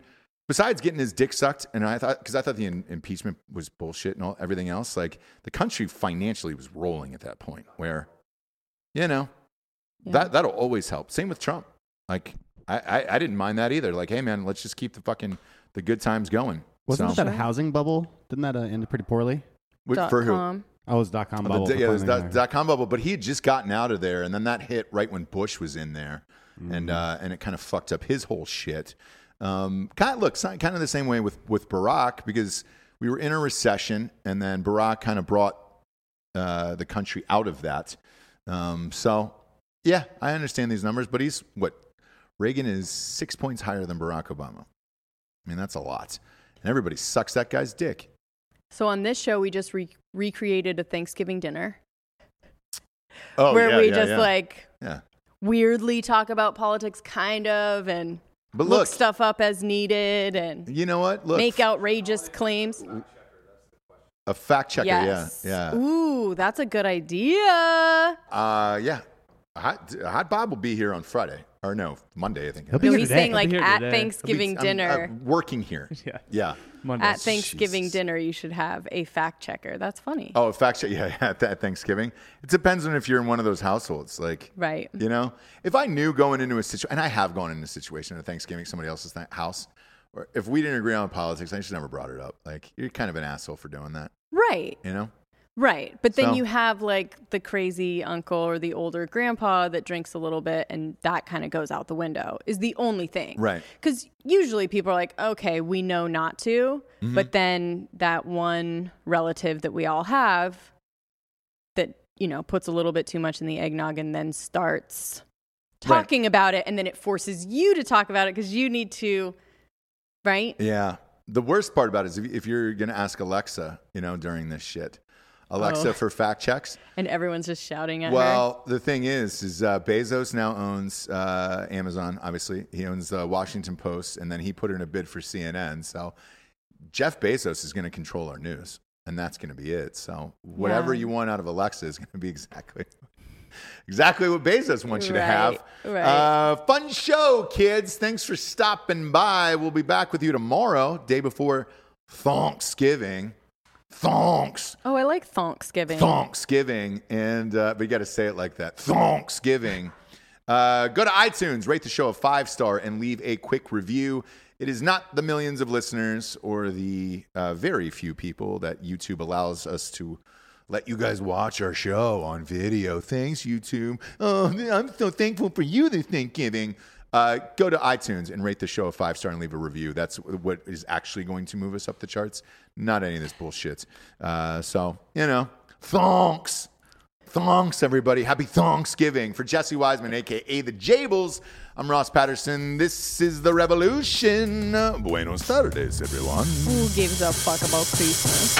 besides getting his dick sucked, and I thought because I thought the in, impeachment was bullshit and all everything else, like the country financially was rolling at that point where, you know, Yeah. that that'll always help. Same with Trump. Like I, I I didn't mind that either. Like, hey man, let's just keep the fucking the good times going. Wasn't So- that a housing bubble? Didn't that uh, end pretty poorly? With- Dot for who? com. Oh, it was dot com Oh, bubble. the, yeah, it was dot, dot com bubble, but he had just gotten out of there, and then that hit right when Bush was in there, Mm-hmm. and uh, and it kind of fucked up his whole shit. Um, kind of look, kind of the same way with with Barack because we were in a recession, and then Barack kind of brought uh, the country out of that. Um, so yeah, I understand these numbers, but he's what Reagan is six points higher than Barack Obama. I mean, that's a lot, and everybody sucks that guy's dick. So on this show, we just re- recreated a Thanksgiving dinner Oh, where yeah, we yeah, just yeah. like yeah. weirdly talk about politics, kind of, and But look look, stuff up as needed and you know what? Look, make outrageous claims. A fact checker, yes. yeah, yeah, Ooh, that's a good idea. uh, yeah. Hot, Hot Bob will be here on Friday, or no, Monday, I think. He'll be No, here he's today. saying I'll be like here at today. I'll be- Thanksgiving I'm, dinner. uh, working here. Yeah. Yeah. Monday. at Thanksgiving Jesus. dinner, you should have a fact checker. That's funny. Oh, a fact check, yeah, yeah. At at Thanksgiving, it depends on if you're in one of those households. Like, Right. you know, if I knew going into a situation, and I have gone into a situation at Thanksgiving, somebody else's th- house, or if we didn't agree on politics, I just never brought it up. Like, you're kind of an asshole for doing that, Right. you know? Right. But then So- you have like the crazy uncle or the older grandpa that drinks a little bit and that kind of goes out the window is the only thing. Right. Because usually people are like, okay, we know not to. Mm-hmm. But then that one relative that we all have that, you know, puts a little bit too much in the eggnog and then starts Right. talking about it. And then it forces you to talk about it because you need to, right? Yeah. The worst part about it is if, if you're going to ask Alexa, you know, during this shit, Alexa Oh. for fact checks. And everyone's just shouting at her. Well, the thing is, is uh, Bezos now owns uh, Amazon. Obviously, he owns the Washington Post, and then he put in a bid for CNN. So Jeff Bezos is going to control our news, and that's going to be it. So whatever Yeah. you want out of Alexa is going to be exactly. Exactly what Bezos wants you to have. Right, right. Uh, fun show, kids. Thanks for stopping by. We'll be back with you tomorrow, day before Thanksgiving. Thanks. Oh, I like Thanksgiving. Thanksgiving, and uh, but you got to say it like that. Thanksgiving. Uh, go to iTunes, rate the show a five star, and leave a quick review. It is not the millions of listeners or the uh, very few people that YouTube allows us to let you guys watch our show on video. Thanks, YouTube. Oh, I'm so thankful for you this Thanksgiving. Uh, go to iTunes and rate the show a five star and leave a review. That's what is actually going to move us up the charts, not any of this bullshit. Uh, so, you know, thanks. Thanks, everybody. Happy Thanksgiving. For Jesse Wiseman, aka the Jables, I'm Ross Patterson. This is The Revolution. Buenos tardes, everyone. Who gives a fuck about Christmas?